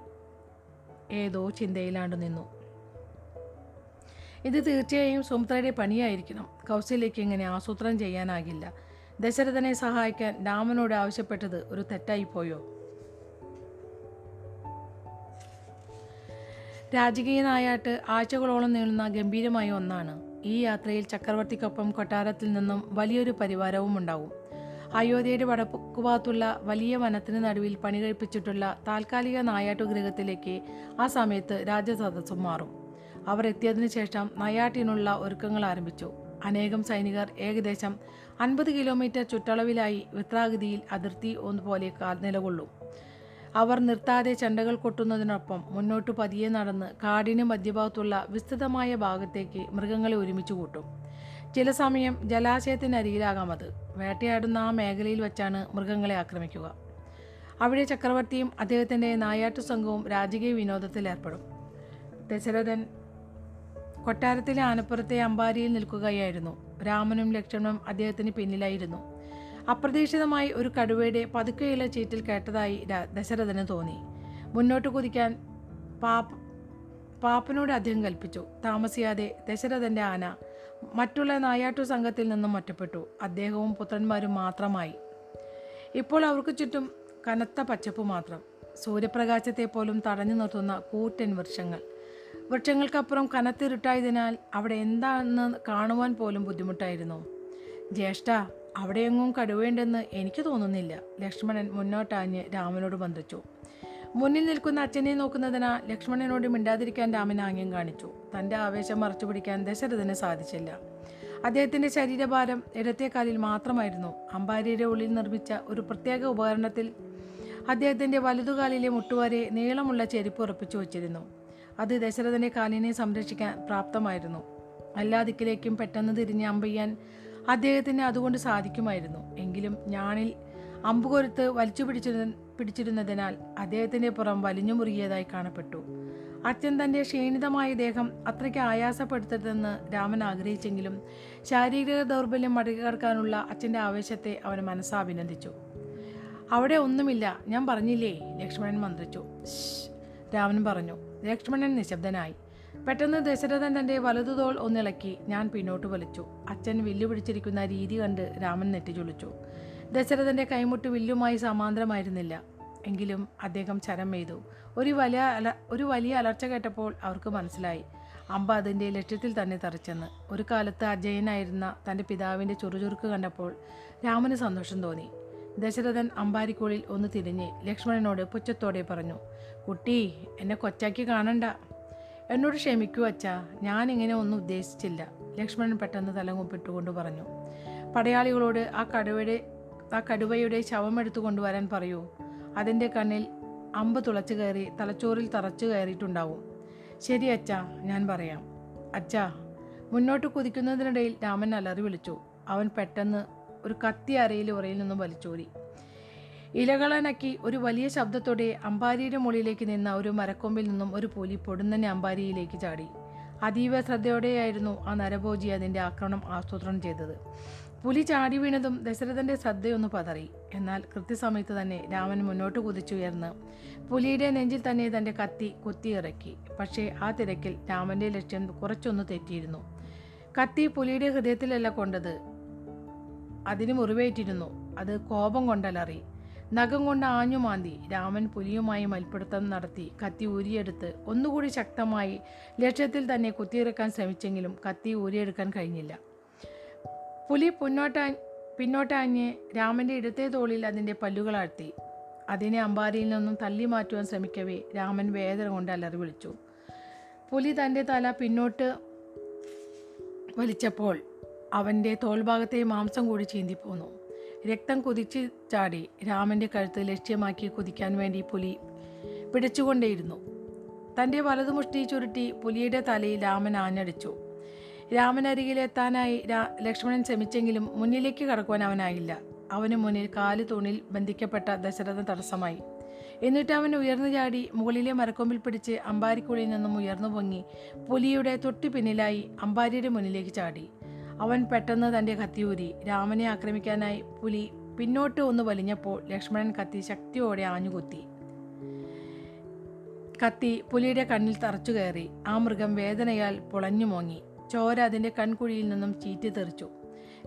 ഏതോ ചിന്തയിലാണ്ട് നിന്നു. ഇത് തീർച്ചയായും സുമിത്രയുടെ പണിയായിരിക്കണം. കൗസല്യയ്ക്ക് ഇങ്ങനെ ആസൂത്രണം ചെയ്യാനാകില്ല. ദശരഥനെ സഹായിക്കാൻ രാമനോട് ആവശ്യപ്പെട്ടത് ഒരു തെറ്റായിപ്പോയോ രാജകീയനായാട്ട് ആഴ്ചകളോളം നീളുന്ന ഗംഭീരമായ ഒന്നാണ്. ഈ യാത്രയിൽ ചക്രവർത്തിക്കൊപ്പം കൊട്ടാരത്തിൽ നിന്നും വലിയൊരു പരിവാരവും ഉണ്ടാവും അയോധ്യയുടെ വടക്കുഭാഗത്തുള്ള വലിയ വനത്തിന് നടുവിൽ പണി കഴിപ്പിച്ചിട്ടുള്ള താൽക്കാലിക നായാട്ടുഗൃഹത്തിലേക്ക് ആ സമയത്ത് രാജസദസ്സും മാറും. അവർ എത്തിയതിനു ശേഷം നയാട്ടിനുള്ള ഒരുക്കങ്ങൾ ആരംഭിച്ചു. അനേകം സൈനികർ ഏകദേശം അൻപത് കിലോമീറ്റർ ചുറ്റളവിലായി വൃത്താകൃതിയിൽ അതിർത്തി ഒന്നുപോലെ നിലകൊള്ളും. അവർ നിർത്താതെ ചെണ്ടകൾ കൊട്ടുന്നതിനൊപ്പം മുന്നോട്ട് പതിയെ നടന്ന് കാടിന് മധ്യഭാഗത്തുള്ള വിസ്തൃതമായ ഭാഗത്തേക്ക് മൃഗങ്ങളെ ഒരുമിച്ച് കൂട്ടും. ചില സമയം ജലാശയത്തിനരികിലാകാം അത് വേട്ടയാടുന്ന ആ മേഖലയിൽ വെച്ചാണ് മൃഗങ്ങളെ ആക്രമിക്കുക. അവിടെ ചക്രവർത്തിയും അദ്ദേഹത്തിന്റെ നായാട്ടു സംഘവും രാജകീയ വിനോദത്തിൽ ഏർപ്പെടും. ദശരഥൻ കൊട്ടാരത്തിലെ ആനപ്പുറത്തെ അമ്പാരിയിൽ നിൽക്കുകയായിരുന്നു. രാമനും ലക്ഷ്മണനും അദ്ദേഹത്തിന് പിന്നിലായിരുന്നു. അപ്രതീക്ഷിതമായി ഒരു കടുവയുടെ പതുക്കെയുള്ള ചീറ്റിൽ കേട്ടതായി ദശരഥന് തോന്നി. മുന്നോട്ട് കുതിക്കാൻ പാപ്പ് പാപ്പനോട് അദ്ദേഹം കൽപ്പിച്ചു. താമസിയാതെ ദശരഥന്റെ ആന മറ്റുള്ള നായാട്ടു സംഘത്തിൽ നിന്നും ഒറ്റപ്പെട്ടു. അദ്ദേഹവും പുത്രന്മാരും മാത്രമായി. ഇപ്പോൾ അവർക്ക് ചുറ്റും കനത്ത പച്ചപ്പ് മാത്രം. സൂര്യപ്രകാശത്തെ പോലും തടഞ്ഞു നിർത്തുന്ന കൂറ്റൻ വൃക്ഷങ്ങൾ. വൃക്ഷങ്ങൾക്കപ്പുറം കനത്തിരുട്ടായതിനാൽ അവിടെ എന്താണെന്ന് കാണുവാൻ പോലും ബുദ്ധിമുട്ടായിരുന്നു. ജ്യേഷ്ഠ അവിടെയെങ്ങും കടുവേണ്ടെന്ന് എനിക്ക് തോന്നുന്നില്ല. ലക്ഷ്മണൻ മുന്നോട്ടാഞ്ഞ് രാമനോട് ബന്ധിച്ചു. മുന്നിൽ നിൽക്കുന്ന അച്ഛനെ നോക്കുന്നതിന് ലക്ഷ്മണനോട് മിണ്ടാതിരിക്കാൻ രാമൻ ആംഗ്യം കാണിച്ചു. തന്റെ ആവേശം മറച്ചു പിടിക്കാൻ ദശരഥന് സാധിച്ചില്ല. അദ്ദേഹത്തിന്റെ ശരീരഭാരം ഇടത്തെ കാലിൽ മാത്രമായിരുന്നു. അമ്പാരിയുടെ ഉള്ളിൽ നിർമ്മിച്ച ഒരു പ്രത്യേക ഉപകരണത്തിൽ അദ്ദേഹത്തിന്റെ വലതുകാലിലെ മുട്ടുവരെ നീളമുള്ള ചെരുപ്പ് ഉറപ്പിച്ചു വച്ചിരുന്നു. അത് ദശരഥന്റെ കാലിനെ സംരക്ഷിക്കാൻ പ്രാപ്തമായിരുന്നു. എല്ലാ ദിക്കിലേക്കും പെട്ടെന്ന് തിരിഞ്ഞ് അമ്പയ്യാൻ അദ്ദേഹത്തിന് അതുകൊണ്ട് സാധിക്കുമായിരുന്നു. എങ്കിലും ഞാണിൽ അമ്പുകൊരുത്ത് വലിച്ചു പിടിച്ചിരുന്ന പിടിച്ചിരുന്നതിനാൽ അദ്ദേഹത്തിന്റെ പുറം വലിഞ്ഞു മുറുകിയതായി കാണപ്പെട്ടു. അച്ഛൻ തന്റെ ക്ഷീണിതമായ ദേഹം അത്രയ്ക്ക് ആയാസപ്പെടുത്തരുതെന്ന് രാമൻ ആഗ്രഹിച്ചെങ്കിലും ശാരീരിക ദൗർബല്യം മറികടക്കാനുള്ള അച്ഛന്റെ ആവേശത്തെ അവൻ മനസ്സാഭിനന്ദിച്ചു അവിടെ ഒന്നുമില്ല ഞാൻ പറഞ്ഞില്ലേ? ലക്ഷ്മണൻ മന്ത്രിച്ചു. രാമൻ പറഞ്ഞു. ലക്ഷ്മണൻ നിശബ്ദനായി. പെട്ടെന്ന് ദശരഥൻ തന്റെ വലതുതോൾ ഒന്നിളക്കി ഞാൻ പിന്നോട്ട് വലിച്ചു. അച്ഛൻ വില്ലു പിടിച്ചിരിക്കുന്ന രീതി കണ്ട് രാമൻ നെറ്റിച്ചുളിച്ചു ദശരഥന്റെ കൈമുട്ട് വില്ലുമായി സമാന്തരമായിരുന്നില്ല. എങ്കിലും അദ്ദേഹം ചരം ചെയ്തു ഒരു വലിയ അല ഒരു വലിയ അലർച്ച കേട്ടപ്പോൾ അവർക്ക് മനസ്സിലായി. അമ്പ അതിന്റെ ലക്ഷ്യത്തിൽ തന്നെ തറച്ചെന്ന്. ഒരു കാലത്ത് അജയനായിരുന്ന തന്റെ പിതാവിന്റെ ചുറുചുറുക്ക് കണ്ടപ്പോൾ രാമന് സന്തോഷം തോന്നി. ദശരഥൻ അമ്പാരിക്കുള്ളിൽ ഒന്ന് തിരിഞ്ഞ് ലക്ഷ്മണനോട് പുച്ഛത്തോടെ പറഞ്ഞു കുട്ടി എന്നെ കൊച്ചാക്കി കാണണ്ട. എന്നോട് ക്ഷമിക്കൂ അച്ഛാ ഞാനിങ്ങനെ ഒന്നും ഉദ്ദേശിച്ചില്ല ലക്ഷ്മണൻ പെട്ടെന്ന് തലങ്ങുപ്പിട്ടുകൊണ്ട് പറഞ്ഞു. പടയാളികളോട് ആ കടുവയുടെ ആ കടുവയുടെ ശവം എടുത്തു കൊണ്ടുവരാൻ പറയൂ. അതിന്റെ കണ്ണിൽ അമ്പ് തുളച്ചു കയറി തലച്ചോറിൽ തറച്ചു കയറിയിട്ടുണ്ടാവും. ശരി അച്ഛാ ഞാൻ പറയാം. അച്ഛാ മുന്നോട്ട് കുതിക്കുന്നതിനിടയിൽ രാമൻ അലറി വിളിച്ചു. അവൻ പെട്ടെന്ന് ഒരു കത്തി അരയിൽ ഉറയിൽ നിന്നും വലിച്ചൂരി ഇലകളനക്കി ഒരു വലിയ ശബ്ദത്തോടെ അമ്പാരിയുടെ മുകളിലേക്ക് നിന്ന ഒരു മരക്കൊമ്പിൽ നിന്നും ഒരു പുലി പൊടുന്നനെ അമ്പാരിയിലേക്ക് ചാടി. അതീവ ശ്രദ്ധയോടെയായിരുന്നു ആ നരഭോജി അതിന്റെ ആക്രമണം ആസൂത്രണം ചെയ്തത്. പുലി ചാടി വീണതും ദശരഥന്റെ ശ്രദ്ധയൊന്ന് പതറി. എന്നാൽ കൃത്യസമയത്ത് തന്നെ രാമൻ മുന്നോട്ട് കുതിച്ചുയർന്ന് പുലിയുടെ നെഞ്ചിൽ തന്നെ തന്റെ കത്തി കുത്തിയിറക്കി. പക്ഷേ ആ തിരക്കിൽ രാമന്റെ ലക്ഷ്യം കുറച്ചൊന്ന് തെറ്റിയിരുന്നു. കത്തി പുലിയുടെ ഹൃദയത്തിലല്ല കൊണ്ടത്. അതിന് മുറിവേറ്റിരുന്നു. അത് കോപം കൊണ്ടലറി. നഖം കൊണ്ട് ആഞ്ഞു മാന്തി രാമൻ പുലിയുമായി മൽപ്പിടുത്തം നടത്തി കത്തി ഊരിയെടുത്ത് ഒന്നുകൂടി ശക്തമായി ലക്ഷ്യത്തിൽ തന്നെ കുത്തിയിറക്കാൻ ശ്രമിച്ചെങ്കിലും കത്തി ഊരിയെടുക്കാൻ കഴിഞ്ഞില്ല. പുലി പിന്നോട്ട പിന്നോട്ടാഞ്ഞ് രാമന്റെ ഇടത്തെ തോളിൽ അതിന്റെ പല്ലുകളാഴ്ത്തി അതിനെ അമ്പാരിയിൽ നിന്നും തള്ളി മാറ്റുവാൻ ശ്രമിക്കവേ രാമൻ വേദന കൊണ്ട് അലറി വിളിച്ചു. പുലി തന്റെ തല പിന്നോട്ട് വലിച്ചപ്പോൾ അവന്റെ തോൾഭാഗത്തെ മാംസം കൂടി ചീന്തിപ്പോന്നു രക്തം കുതിച്ച് ചാടി രാമന്റെ കഴുത്ത് ലക്ഷ്യമാക്കി കുതിക്കാൻ വേണ്ടി പുലി പിടിച്ചുകൊണ്ടേയിരുന്നു. തന്റെ വലതുമുഷ്ടി ചുരുട്ടി പുലിയുടെ തലയിൽ രാമൻ ആഞ്ഞടിച്ചു. രാമൻ അരികിലെത്താനായി രാ ലക്ഷ്മണൻ ശ്രമിച്ചെങ്കിലും മുന്നിലേക്ക് കടക്കുവാൻ അവനായില്ല. അവന് മുന്നിൽ കാൽ തൂണിൽ ബന്ധിക്കപ്പെട്ട ദശരഥൻ തടസ്സമായി. എന്നിട്ട് അവൻ ഉയർന്നു ചാടി മുകളിലെ മരക്കൊമ്പിൽ പിടിച്ച് അമ്പാരിക്കുള്ളിൽ നിന്നും ഉയർന്നു പൊങ്ങി പുലിയുടെ തൊട്ടു പിന്നിലായി അമ്പാരിയുടെ മുന്നിലേക്ക് ചാടി. അവൻ പെട്ടെന്ന് തന്റെ കത്തിയൂരി രാമനെ ആക്രമിക്കാനായി പുലി പിന്നോട്ട് ഒന്ന് വലിഞ്ഞപ്പോൾ ലക്ഷ്മണൻ കത്തി ശക്തിയോടെ ആഞ്ഞുകുത്തി. കത്തി പുലിയുടെ കണ്ണിൽ തറച്ചു കയറി. ആ മൃഗം വേദനയാൽ പൊളഞ്ഞു മോങ്ങി ചോര അതിന്റെ കൺകുഴിയിൽ നിന്നും ചീറ്റി തെറിച്ചു.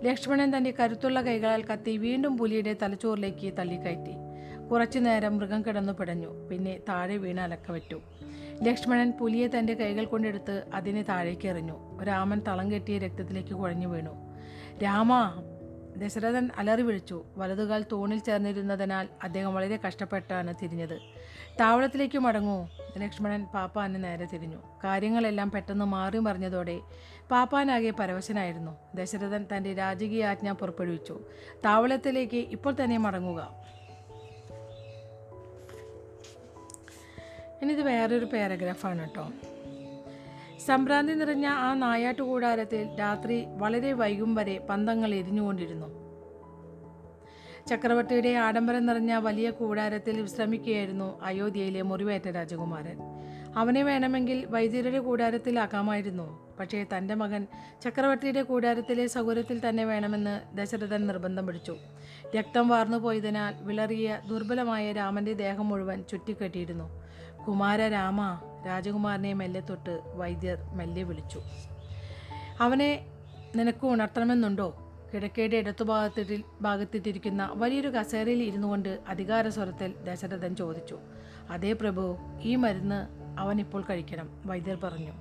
ലക്ഷ്മണൻ തന്റെ കരുത്തുള്ള കൈകളാൽ കത്തി വീണ്ടും പുലിയുടെ തലച്ചോറിലേക്ക് തള്ളിക്കയറ്റി. കുറച്ചു നേരം മൃഗം കിടന്നു പിടഞ്ഞു. പിന്നെ താഴെ വീണ് അലക്കവറ്റു ലക്ഷ്മണൻ പുലിയെ തന്റെ കൈകൾ കൊണ്ടെടുത്ത് അതിനെ താഴേക്ക് എറിഞ്ഞു. രാമൻ തളം കെട്ടിയ രക്തത്തിലേക്ക് കുഴഞ്ഞു വീണു. രാമ ദശരഥൻ അലറി വിളിച്ചു. വലതുകാൽ തൂണിൽ ചേർന്നിരുന്നതിനാൽ അദ്ദേഹം വളരെ കഷ്ടപ്പെട്ടാണ് തിരിഞ്ഞത്. താവളത്തിലേക്ക് മടങ്ങൂ. ലക്ഷ്മണൻ പാപ്പാന് നേരെ തിരിഞ്ഞു. കാര്യങ്ങളെല്ലാം പെട്ടെന്ന് മാറി മറിഞ്ഞതോടെ പാപ്പാനാകെ പരവശനായിരുന്നു. ദശരഥൻ തന്റെ രാജകീയ ആജ്ഞ പുറപ്പെടുവിച്ചു. താവളത്തിലേക്ക് ഇപ്പോൾ തന്നെ മടങ്ങുക. ഇനി ഇത് വേറൊരു പാരഗ്രാഫാണ് കേട്ടോ സംഭ്രാന്തി നിറഞ്ഞ ആ നായാട്ടു കൂടാരത്തിൽ രാത്രി വളരെ വൈകും വരെ പന്തങ്ങൾ എരിഞ്ഞുകൊണ്ടിരുന്നു. ചക്രവർത്തിയുടെ ആഡംബരം നിറഞ്ഞ വലിയ കൂടാരത്തിൽ വിശ്രമിക്കുകയായിരുന്നു അയോധ്യയിലെ മുറിവേറ്റ രാജകുമാരൻ. അവനെ വേണമെങ്കിൽ വൈദ്യരുടെ കൂടാരത്തിലാക്കാമായിരുന്നു. പക്ഷേ തന്റെ മകൻ ചക്രവർത്തിയുടെ കൂടാരത്തിലെ സൗകര്യത്തിൽ തന്നെ വേണമെന്ന് ദശരഥൻ നിർബന്ധം പിടിച്ചു. രക്തം വാർന്നു പോയതിനാൽ വിളറിയ ദുർബലമായ രാമന്റെ ദേഹം മുഴുവൻ ചുറ്റിക്കെട്ടിയിരുന്നു. കുമാര രാമ രാജകുമാരനെ മെല്ലെ തൊട്ട് വൈദ്യർ മെല്ലെ വിളിച്ചു. അവനെ നിനക്ക് ഉണർത്തണമെന്നുണ്ടോ? കിടക്കയുടെ ഇടത്തുഭാഗത്തിട്ട് ഭാഗത്തിട്ടിരിക്കുന്ന വലിയൊരു കസേരയിൽ ഇരുന്നു കൊണ്ട് അധികാരസ്വരത്തിൽ ദശരഥൻ ചോദിച്ചു. അതേ പ്രഭു ഈ മരുന്ന് അവൻ ഇപ്പോൾ കഴിക്കണം വൈദ്യർ പറഞ്ഞു.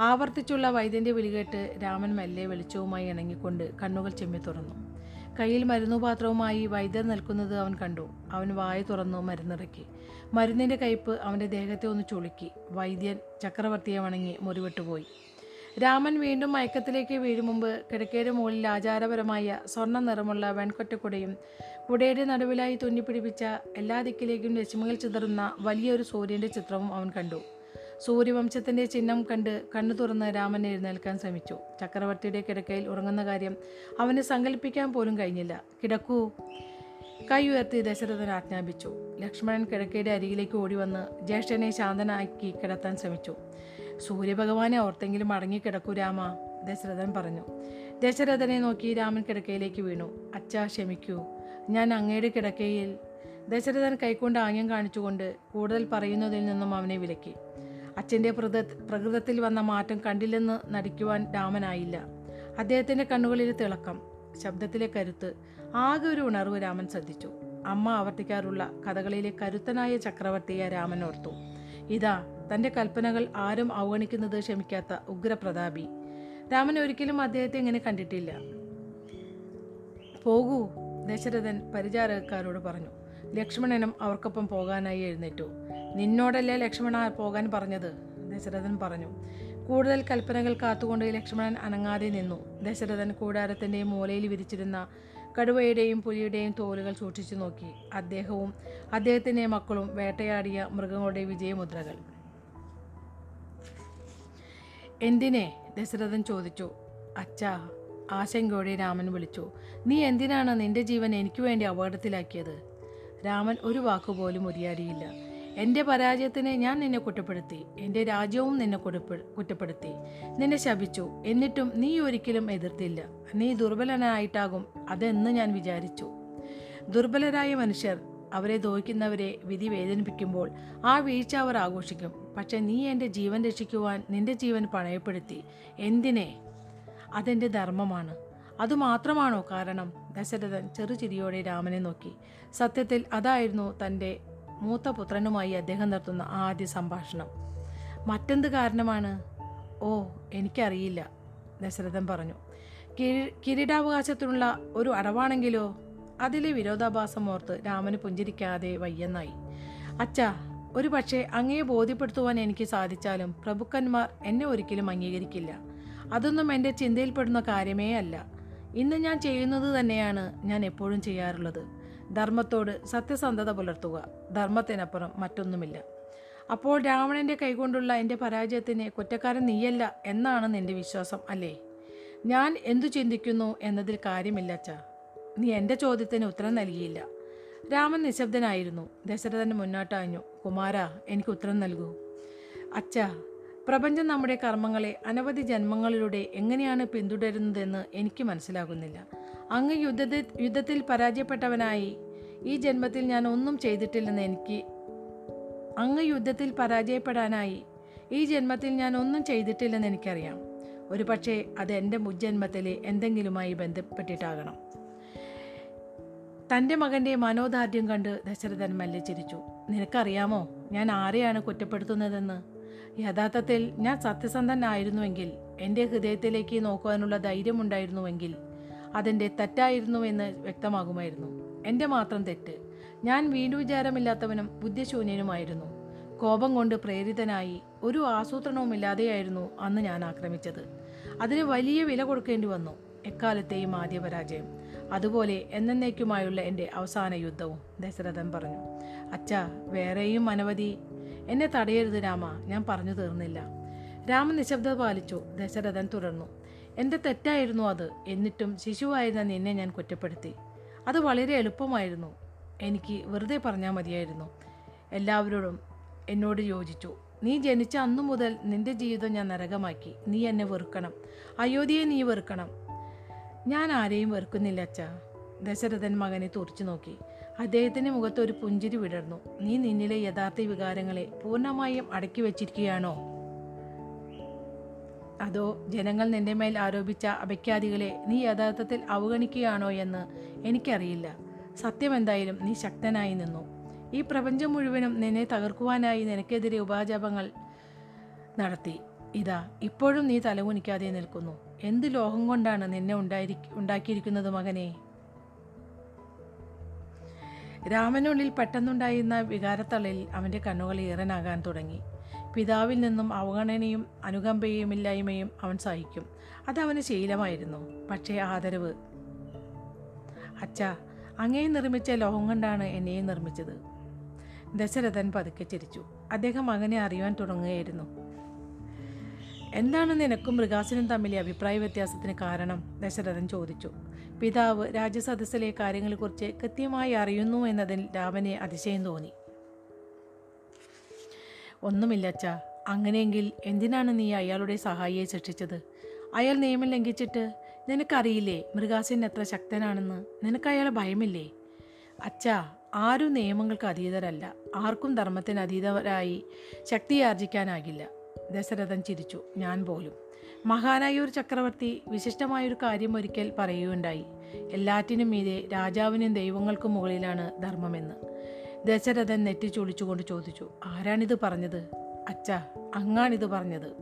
ആവർത്തിച്ചുള്ള വൈദ്യന്റെ വിളികേട്ട് രാമൻ മെല്ലെ വെളിച്ചവുമായി ഇണങ്ങിക്കൊണ്ട് കണ്ണുകൾ ചെമ്മി തുറന്നു. കയ്യിൽ മരുന്നുപാത്രവുമായി വൈദ്യർ നിൽക്കുന്നത് അവൻ കണ്ടു. അവൻ വായ തുറന്നു മരുന്നിറക്കി. മരുന്നിന്റെ കയ്പ് അവന്റെ ദേഹത്തെ ഒന്ന് ചുളുക്കി. വൈദ്യൻ ചക്രവർത്തിയെ വണങ്ങി മുറിവിട്ടുപോയി. രാമൻ വീണ്ടും മയക്കത്തിലേക്ക് വീഴും മുമ്പ് കിടക്കയുടെ മുകളിൽ ആചാരപരമായ സ്വർണ നിറമുള്ള വെൺകൊറ്റക്കുടയും കുടയുടെ നടുവിലായി തുന്നിപ്പിടിപ്പിച്ച എല്ലാ ദിക്കിലേക്കും രശ്മികൾ ചിതറുന്ന വലിയൊരു സൂര്യന്റെ ചിത്രവും അവൻ കണ്ടു. സൂര്യവംശത്തിന്റെ ചിഹ്നം കണ്ട് കണ്ണു തുറന്ന് രാമൻ എഴുന്നേൽക്കാൻ ശ്രമിച്ചു. ചക്രവർത്തിയുടെ കിടക്കയിൽ ഉറങ്ങുന്ന കാര്യം അവനെ സങ്കല്പിക്കാൻ പോലും കഴിഞ്ഞില്ല. കിടക്കൂ. കൈ ഉയർത്തി ദശരഥൻ ആജ്ഞാപിച്ചു. ലക്ഷ്മണൻ കിടക്കയുടെ അരികിലേക്ക് ഓടി വന്ന് ജ്യേഷ്ഠനെ ശാന്തനാക്കി കിടത്താൻ ശ്രമിച്ചു. സൂര്യഭഗവാനെ ഓർത്തെങ്കിലും അടങ്ങിക്കിടക്കൂ രാമ ദശരഥൻ പറഞ്ഞു. ദശരഥനെ നോക്കി രാമൻ കിടക്കയിലേക്ക് വീണു. അച്ഛ ക്ഷമിക്കൂ. ഞാൻ അങ്ങയുടെ കിടക്കയിൽ. ദശരഥൻ കൈക്കൊണ്ട് ആംഗ്യം കാണിച്ചുകൊണ്ട് കൂടുതൽ പറയുന്നതിൽ നിന്നും അവനെ വിലക്കി. അച്ഛന്റെ പ്രത പ്രകൃതത്തിൽ വന്ന മാറ്റം കണ്ടില്ലെന്ന് നടിക്കുവാൻ രാമനായില്ല. അദ്ദേഹത്തിന്റെ കണ്ണുകളിൽ തിളക്കം ശബ്ദത്തിലെ കരുത്ത് ആകെ ഒരു ഉണർവ് രാമൻ ശ്രദ്ധിച്ചു. അമ്മ ആവർത്തിക്കാറുള്ള കഥകളിലെ കരുത്തനായ ചക്രവർത്തിയെ രാമൻ ഓർത്തു. ഇതാ തന്റെ കൽപ്പനകൾ ആരും അവഗണിക്കുന്നത് ക്ഷമിക്കാത്ത ഉഗ്രപ്രതാപി. രാമൻ ഒരിക്കലും അദ്ദേഹത്തെ ഇങ്ങനെ കണ്ടിട്ടില്ല. പോകൂ ദശരഥൻ പരിചാരകക്കാരോട് പറഞ്ഞു. ലക്ഷ്മണനും അവർക്കൊപ്പം പോകാനായി എഴുന്നേറ്റു. നിന്നോടല്ലേ ലക്ഷ്മണ പോകാൻ പറഞ്ഞത്? ദശരഥൻ പറഞ്ഞു. കൂടുതൽ കൽപ്പനകൾ കാത്തുകൊണ്ട് ലക്ഷ്മണൻ അനങ്ങാതെ നിന്നു. ദശരഥൻ കൂടാരത്തിന്റെ മൂലയിൽ വിരിച്ചിരുന്ന കടുവയുടെയും പുലിയുടെയും തോലുകൾ സൂക്ഷിച്ചു നോക്കി. അദ്ദേഹവും അദ്ദേഹത്തിന്റെ മക്കളും വേട്ടയാടിയ മൃഗങ്ങളുടെ വിജയമുദ്രകൾ. എന്തിനെ? ദശരഥൻ ചോദിച്ചു. അച്ഛാ ആശങ്കയോടെ രാമൻ വിളിച്ചു. നീ എന്തിനാണ് നിന്റെ ജീവൻ എനിക്ക് വേണ്ടി അപകടത്തിലാക്കിയത്? രാമൻ ഒരു വാക്കുപോലും ഉരിയാടിയില്ല. എന്റെ പരാജയത്തിന് ഞാൻ നിന്നെ കുറ്റപ്പെടുത്തി എന്റെ രാജ്യവും നിന്നെ കുറ്റപ്പെ- കുറ്റപ്പെടുത്തി. നിന്നെ ശപിച്ചു എന്നിട്ടും നീ ഒരിക്കലും എതിർത്തില്ല. നീ ദുർബലനായിട്ടാകും അതെന്ന് ഞാൻ വിചാരിച്ചു. ദുർബലരായ മനുഷ്യർ അവരെ ദോഹിക്കുന്നവരെ വിധി വേദനിപ്പിക്കുമ്പോൾ ആ വീഴ്ച അവർ ആഘോഷിക്കും. പക്ഷെ നീ എന്റെ ജീവൻ രക്ഷിക്കുവാൻ നിന്റെ ജീവൻ പണയപ്പെടുത്തി. എന്തിനെ? അതെന്റെ ധർമ്മമാണ്. അതുമാത്രമാണോ കാരണം? ദശരഥൻ ചെറുചിരിയോടെ രാമനെ നോക്കി. സത്യത്തിൽ അതായിരുന്നു തന്റെ മൂത്ത പുത്രനുമായി അദ്ദേഹം നടത്തുന്ന ആദ്യ സംഭാഷണം. മറ്റെന്ത് കാരണമാണ്? ഓ എനിക്കറിയില്ല ദശരഥൻ പറഞ്ഞു. കിരി കിരീടാവകാശത്തിനുള്ള ഒരു അടവാണെങ്കിലോ? അതിലെ വിരോധാഭാസം ഓർത്ത് രാമന് പുഞ്ചിരിക്കാതെ വയ്യെന്നായി. അച്ഛാ ഒരു പക്ഷേ അങ്ങയെ ബോധ്യപ്പെടുത്തുവാൻ എനിക്ക് സാധിച്ചാലും പ്രഭുക്കന്മാർ എന്നെ ഒരിക്കലും അംഗീകരിക്കില്ല. അതൊന്നും എന്റെ ചിന്തയിൽപ്പെടുന്ന കാര്യമേ അല്ല ഇന്ന് ഞാൻ ചെയ്യുന്നത് തന്നെയാണ് ഞാൻ എപ്പോഴും ചെയ്യാറുള്ളത്. ധർമ്മത്തോട് സത്യസന്ധത പുലർത്തുക. ധർമ്മത്തിനപ്പുറം മറ്റൊന്നുമില്ല. അപ്പോൾ രാവണന്റെ കൈകൊണ്ടുള്ള എന്റെ പരാജയത്തിന് കുറ്റക്കാരൻ നീയല്ല എന്നാണ് നിന്റെ വിശ്വാസം അല്ലേ? ഞാൻ എന്തു ചിന്തിക്കുന്നു എന്നതിൽ കാര്യമില്ല അച്ഛ. നീ എന്റെ ചോദ്യത്തിന് ഉത്തരം നൽകിയില്ല. രാമൻ നിശബ്ദനായിരുന്നു. ദശരഥൻ മുന്നോട്ടാഞ്ഞു കുമാര എനിക്ക് ഉത്തരം നൽകൂ. അച്ഛാ പ്രപഞ്ചം നമ്മുടെ കർമ്മങ്ങളെ അനവധി ജന്മങ്ങളിലൂടെ എങ്ങനെയാണ് പിന്തുടരുന്നതെന്ന് എനിക്ക് മനസ്സിലാകുന്നില്ല. അങ്ങ് യുദ്ധത്തിൽ യുദ്ധത്തിൽ പരാജയപ്പെട്ടവനായി ഈ ജന്മത്തിൽ ഞാൻ ഒന്നും ചെയ്തിട്ടില്ലെന്ന് എനിക്ക് അങ്ങ് യുദ്ധത്തിൽ പരാജയപ്പെടാനായി ഈ ജന്മത്തിൽ ഞാൻ ഒന്നും ചെയ്തിട്ടില്ലെന്ന് എനിക്കറിയാം. ഒരു പക്ഷേ അത് എന്റെ മുജ്ജന്മത്തിലെ എന്തെങ്കിലുമായി ബന്ധപ്പെട്ടിട്ടാകണം. തന്റെ മകന്റെ മനോദാർഢ്യം കണ്ട് ദശരഥൻ മല്ലിച്ചിരിച്ചു. ചിരിച്ചു നിനക്കറിയാമോ ഞാൻ ആരെയാണ് കുറ്റപ്പെടുത്തുന്നതെന്ന്? യഥാർത്ഥത്തിൽ ഞാൻ സത്യസന്ധനായിരുന്നുവെങ്കിൽ എന്റെ ഹൃദയത്തിലേക്ക് നോക്കുവാനുള്ള ധൈര്യമുണ്ടായിരുന്നുവെങ്കിൽ അതെന്റെ തെറ്റായിരുന്നുവെന്ന് വ്യക്തമാകുമായിരുന്നു. എന്റെ മാത്രം തെറ്റ്. ഞാൻ വീണ്ടും വിചാരമില്ലാത്തവനും ബുദ്ധിശൂന്യനുമായിരുന്നു. കോപം കൊണ്ട് പ്രേരിതനായി ഒരു ആസൂത്രണവുമില്ലാതെയായിരുന്നു അന്ന് ഞാൻ ആക്രമിച്ചത്. അതിന് വലിയ വില കൊടുക്കേണ്ടി വന്നു. എക്കാലത്തെയും ആദ്യ പരാജയം. അതുപോലെ എന്നേക്കുമായുള്ള എന്റെ അവസാന യുദ്ധവും ദശരഥൻ പറഞ്ഞു. അച്ഛ വേറെയും അനവധി എന്നെ തടയരുത് രാമ. ഞാൻ പറഞ്ഞു തീർന്നില്ല. രാമൻ നിശബ്ദത പാലിച്ചു. ദശരഥൻ തുടർന്നു. എന്റെ തെറ്റായിരുന്നു അത്. എന്നിട്ടും ശിശുവായിരുന്ന നിന്നെ ഞാൻ കുറ്റപ്പെടുത്തി. അത് വളരെ എളുപ്പമായിരുന്നു. എനിക്ക് വെറുതെ പറഞ്ഞാൽ മതിയായിരുന്നു. എല്ലാവരോടും എന്നോട് യോജിച്ചു. നീ ജനിച്ച അന്നു മുതൽ നിന്റെ ജീവിതം ഞാൻ നരകമാക്കി. നീ എന്നെ വെറുക്കണം. അയോധ്യയെ നീ വെറുക്കണം. ഞാൻ ആരെയും വെറുക്കുന്നില്ല അച്ഛ. ദശരഥൻ മകനെ തുറച്ചു നോക്കി. അദ്ദേഹത്തിന്റെ മുഖത്ത് ഒരു പുഞ്ചിരി വിടർന്നു. നീ നിന്നിലെ യഥാർത്ഥ വികാരങ്ങളെ പൂർണമായും അടക്കി വച്ചിരിക്കുകയാണോ? അതോ ജനങ്ങൾ നിന്റെ മേൽ ആരോപിച്ച അപഖ്യാതികളെ നീ യഥാർത്ഥത്തിൽ അവഗണിക്കുകയാണോ എന്ന് എനിക്കറിയില്ല. സത്യം എന്തായാലും നീ ശക്തനായി നിന്നു. ഈ പ്രപഞ്ചം മുഴുവനും നിന്നെ തകർക്കുവാനായി നിനക്കെതിരെ ഉപാജപങ്ങൾ നടത്തി. ഇതാ ഇപ്പോഴും നീ തലകുനിക്കാതെ നിൽക്കുന്നു. എന്ത് ലോഹം കൊണ്ടാണ് നിന്നെ ഉണ്ടായിരി മകനെ? രാമനുള്ളിൽ പെട്ടെന്നുണ്ടായിരുന്ന വികാരത്തളിൽ അവന്റെ കണ്ണുകൾ ഈറനാകാൻ തുടങ്ങി. പിതാവിൽ നിന്നും അവഗണനയും അനുകമ്പയും ഇല്ലായ്മയും അവൻ സഹിക്കും. അതവന് ശീലമായിരുന്നു. പക്ഷേ ആദരവ് അച്ഛാ അങ്ങേ നിർമ്മിച്ച ലോഹം കൊണ്ടാണ് എന്നെയും നിർമ്മിച്ചത്. ദശരഥൻ പതുക്കെ ചിരിച്ചു. അദ്ദേഹം മകനെ അറിയുവാൻ തുടങ്ങുകയായിരുന്നു. എന്താണ് നിനക്കും മൃഗാസിനും തമ്മിലെ അഭിപ്രായ വ്യത്യാസത്തിന് കാരണം? ദശരഥൻ ചോദിച്ചു. പിതാവ് രാജ്യസദസ്സിലെ കാര്യങ്ങളെക്കുറിച്ച് കൃത്യമായി അറിയുന്നു എന്നതിൽ രാമനെ അതിശയം തോന്നി. ഒന്നുമില്ല അച്ച അങ്ങനെയെങ്കിൽ എന്തിനാണ് നീ അയാളുടെ സഹായിയെ ശിക്ഷിച്ചത്? അയാൾ നിയമം ലംഘിച്ചിട്ട് നിനക്കറിയില്ലേ മൃഗാസിൻ എത്ര ശക്തനാണെന്ന്? നിനക്ക് അയാളെ ഭയമില്ലേ? അച്ഛാ ആരും നിയമങ്ങൾക്ക് അതീതരല്ല. ആർക്കും ധർമ്മത്തിന് അതീതരായി ശക്തിയാർജിക്കാനാകില്ല. ദശരഥൻ ചിരിച്ചു. ഞാൻ പോലും. മഹാനായ ഒരു ചക്രവർത്തി വിശിഷ്ടമായൊരു കാര്യം ഒരിക്കൽ പറയുകയുണ്ടായി. എല്ലാറ്റിനും മീതെ രാജാവിനും ദൈവങ്ങൾക്കും മുകളിലാണ് ധർമ്മമെന്ന്. ദശരഥൻ നെറ്റി ചൊളിച്ചുകൊണ്ട് ചോദിച്ചു ആരാണിത് പറഞ്ഞത്? അച്ഛ അങ്ങാണിത് പറഞ്ഞത്.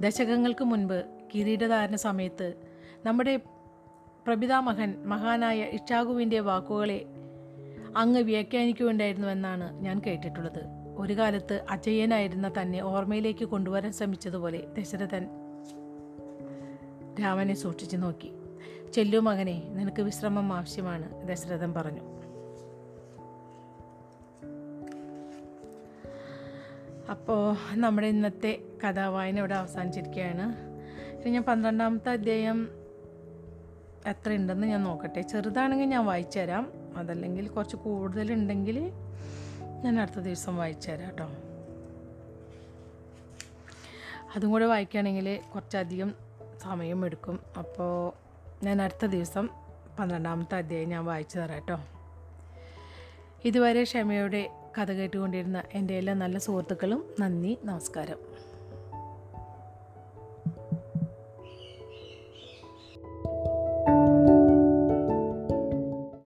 ദശകങ്ങൾക്ക് മുൻപ് കിരീടധാരണ സമയത്ത് നമ്മുടെ പ്രഭിതാമഹൻ മഹാനായ ഇഷാകുവിന്റെ വാക്കുകളെ അങ്ങ് വ്യാഖ്യാനിക്കുകയുണ്ടായിരുന്നുവെന്നാണ് ഞാൻ കേട്ടിട്ടുള്ളത്. ഒരു കാലത്ത് അജയ്യനായിരുന്ന തന്നെ ഓർമ്മയിലേക്ക് കൊണ്ടുവരാൻ ശ്രമിച്ചതുപോലെ ദശരഥൻ രാമനെ സൂക്ഷിച്ചു നോക്കി. ചെല്ലു മകനെ നിനക്ക് വിശ്രമം ആവശ്യമാണ് ദശരഥൻ പറഞ്ഞു. അപ്പോൾ നമ്മുടെ ഇന്നത്തെ കഥാവായന ഇവിടെ അവസാനിച്ചിരിക്കുകയാണ്. ഇനി ഞാൻ പന്ത്രണ്ടാമത്തെ അധ്യായം എത്ര ഉണ്ടെന്ന് ഞാൻ നോക്കട്ടെ. ചെറുതാണെങ്കിൽ ഞാൻ വായിച്ചു തരാം അതല്ലെങ്കിൽ കുറച്ച് കൂടുതലുണ്ടെങ്കിൽ ഞാൻ അടുത്ത ദിവസം വായിച്ചു തരാം കേട്ടോ അതും കൂടെ വായിക്കുകയാണെങ്കിൽ കുറച്ചധികം സമയം എടുക്കും. അപ്പോൾ ഞാൻ അടുത്ത ദിവസം പന്ത്രണ്ടാമത്തെ അധ്യായം ഞാൻ വായിച്ചു തരാം കേട്ടോ ഇതുവരെ ക്ഷമയോടെ കഥ കേട്ടുകൊണ്ടിരുന്ന എന്റെ എല്ലാ നല്ല സുഹൃത്തുക്കളും നന്ദി നമസ്കാരം.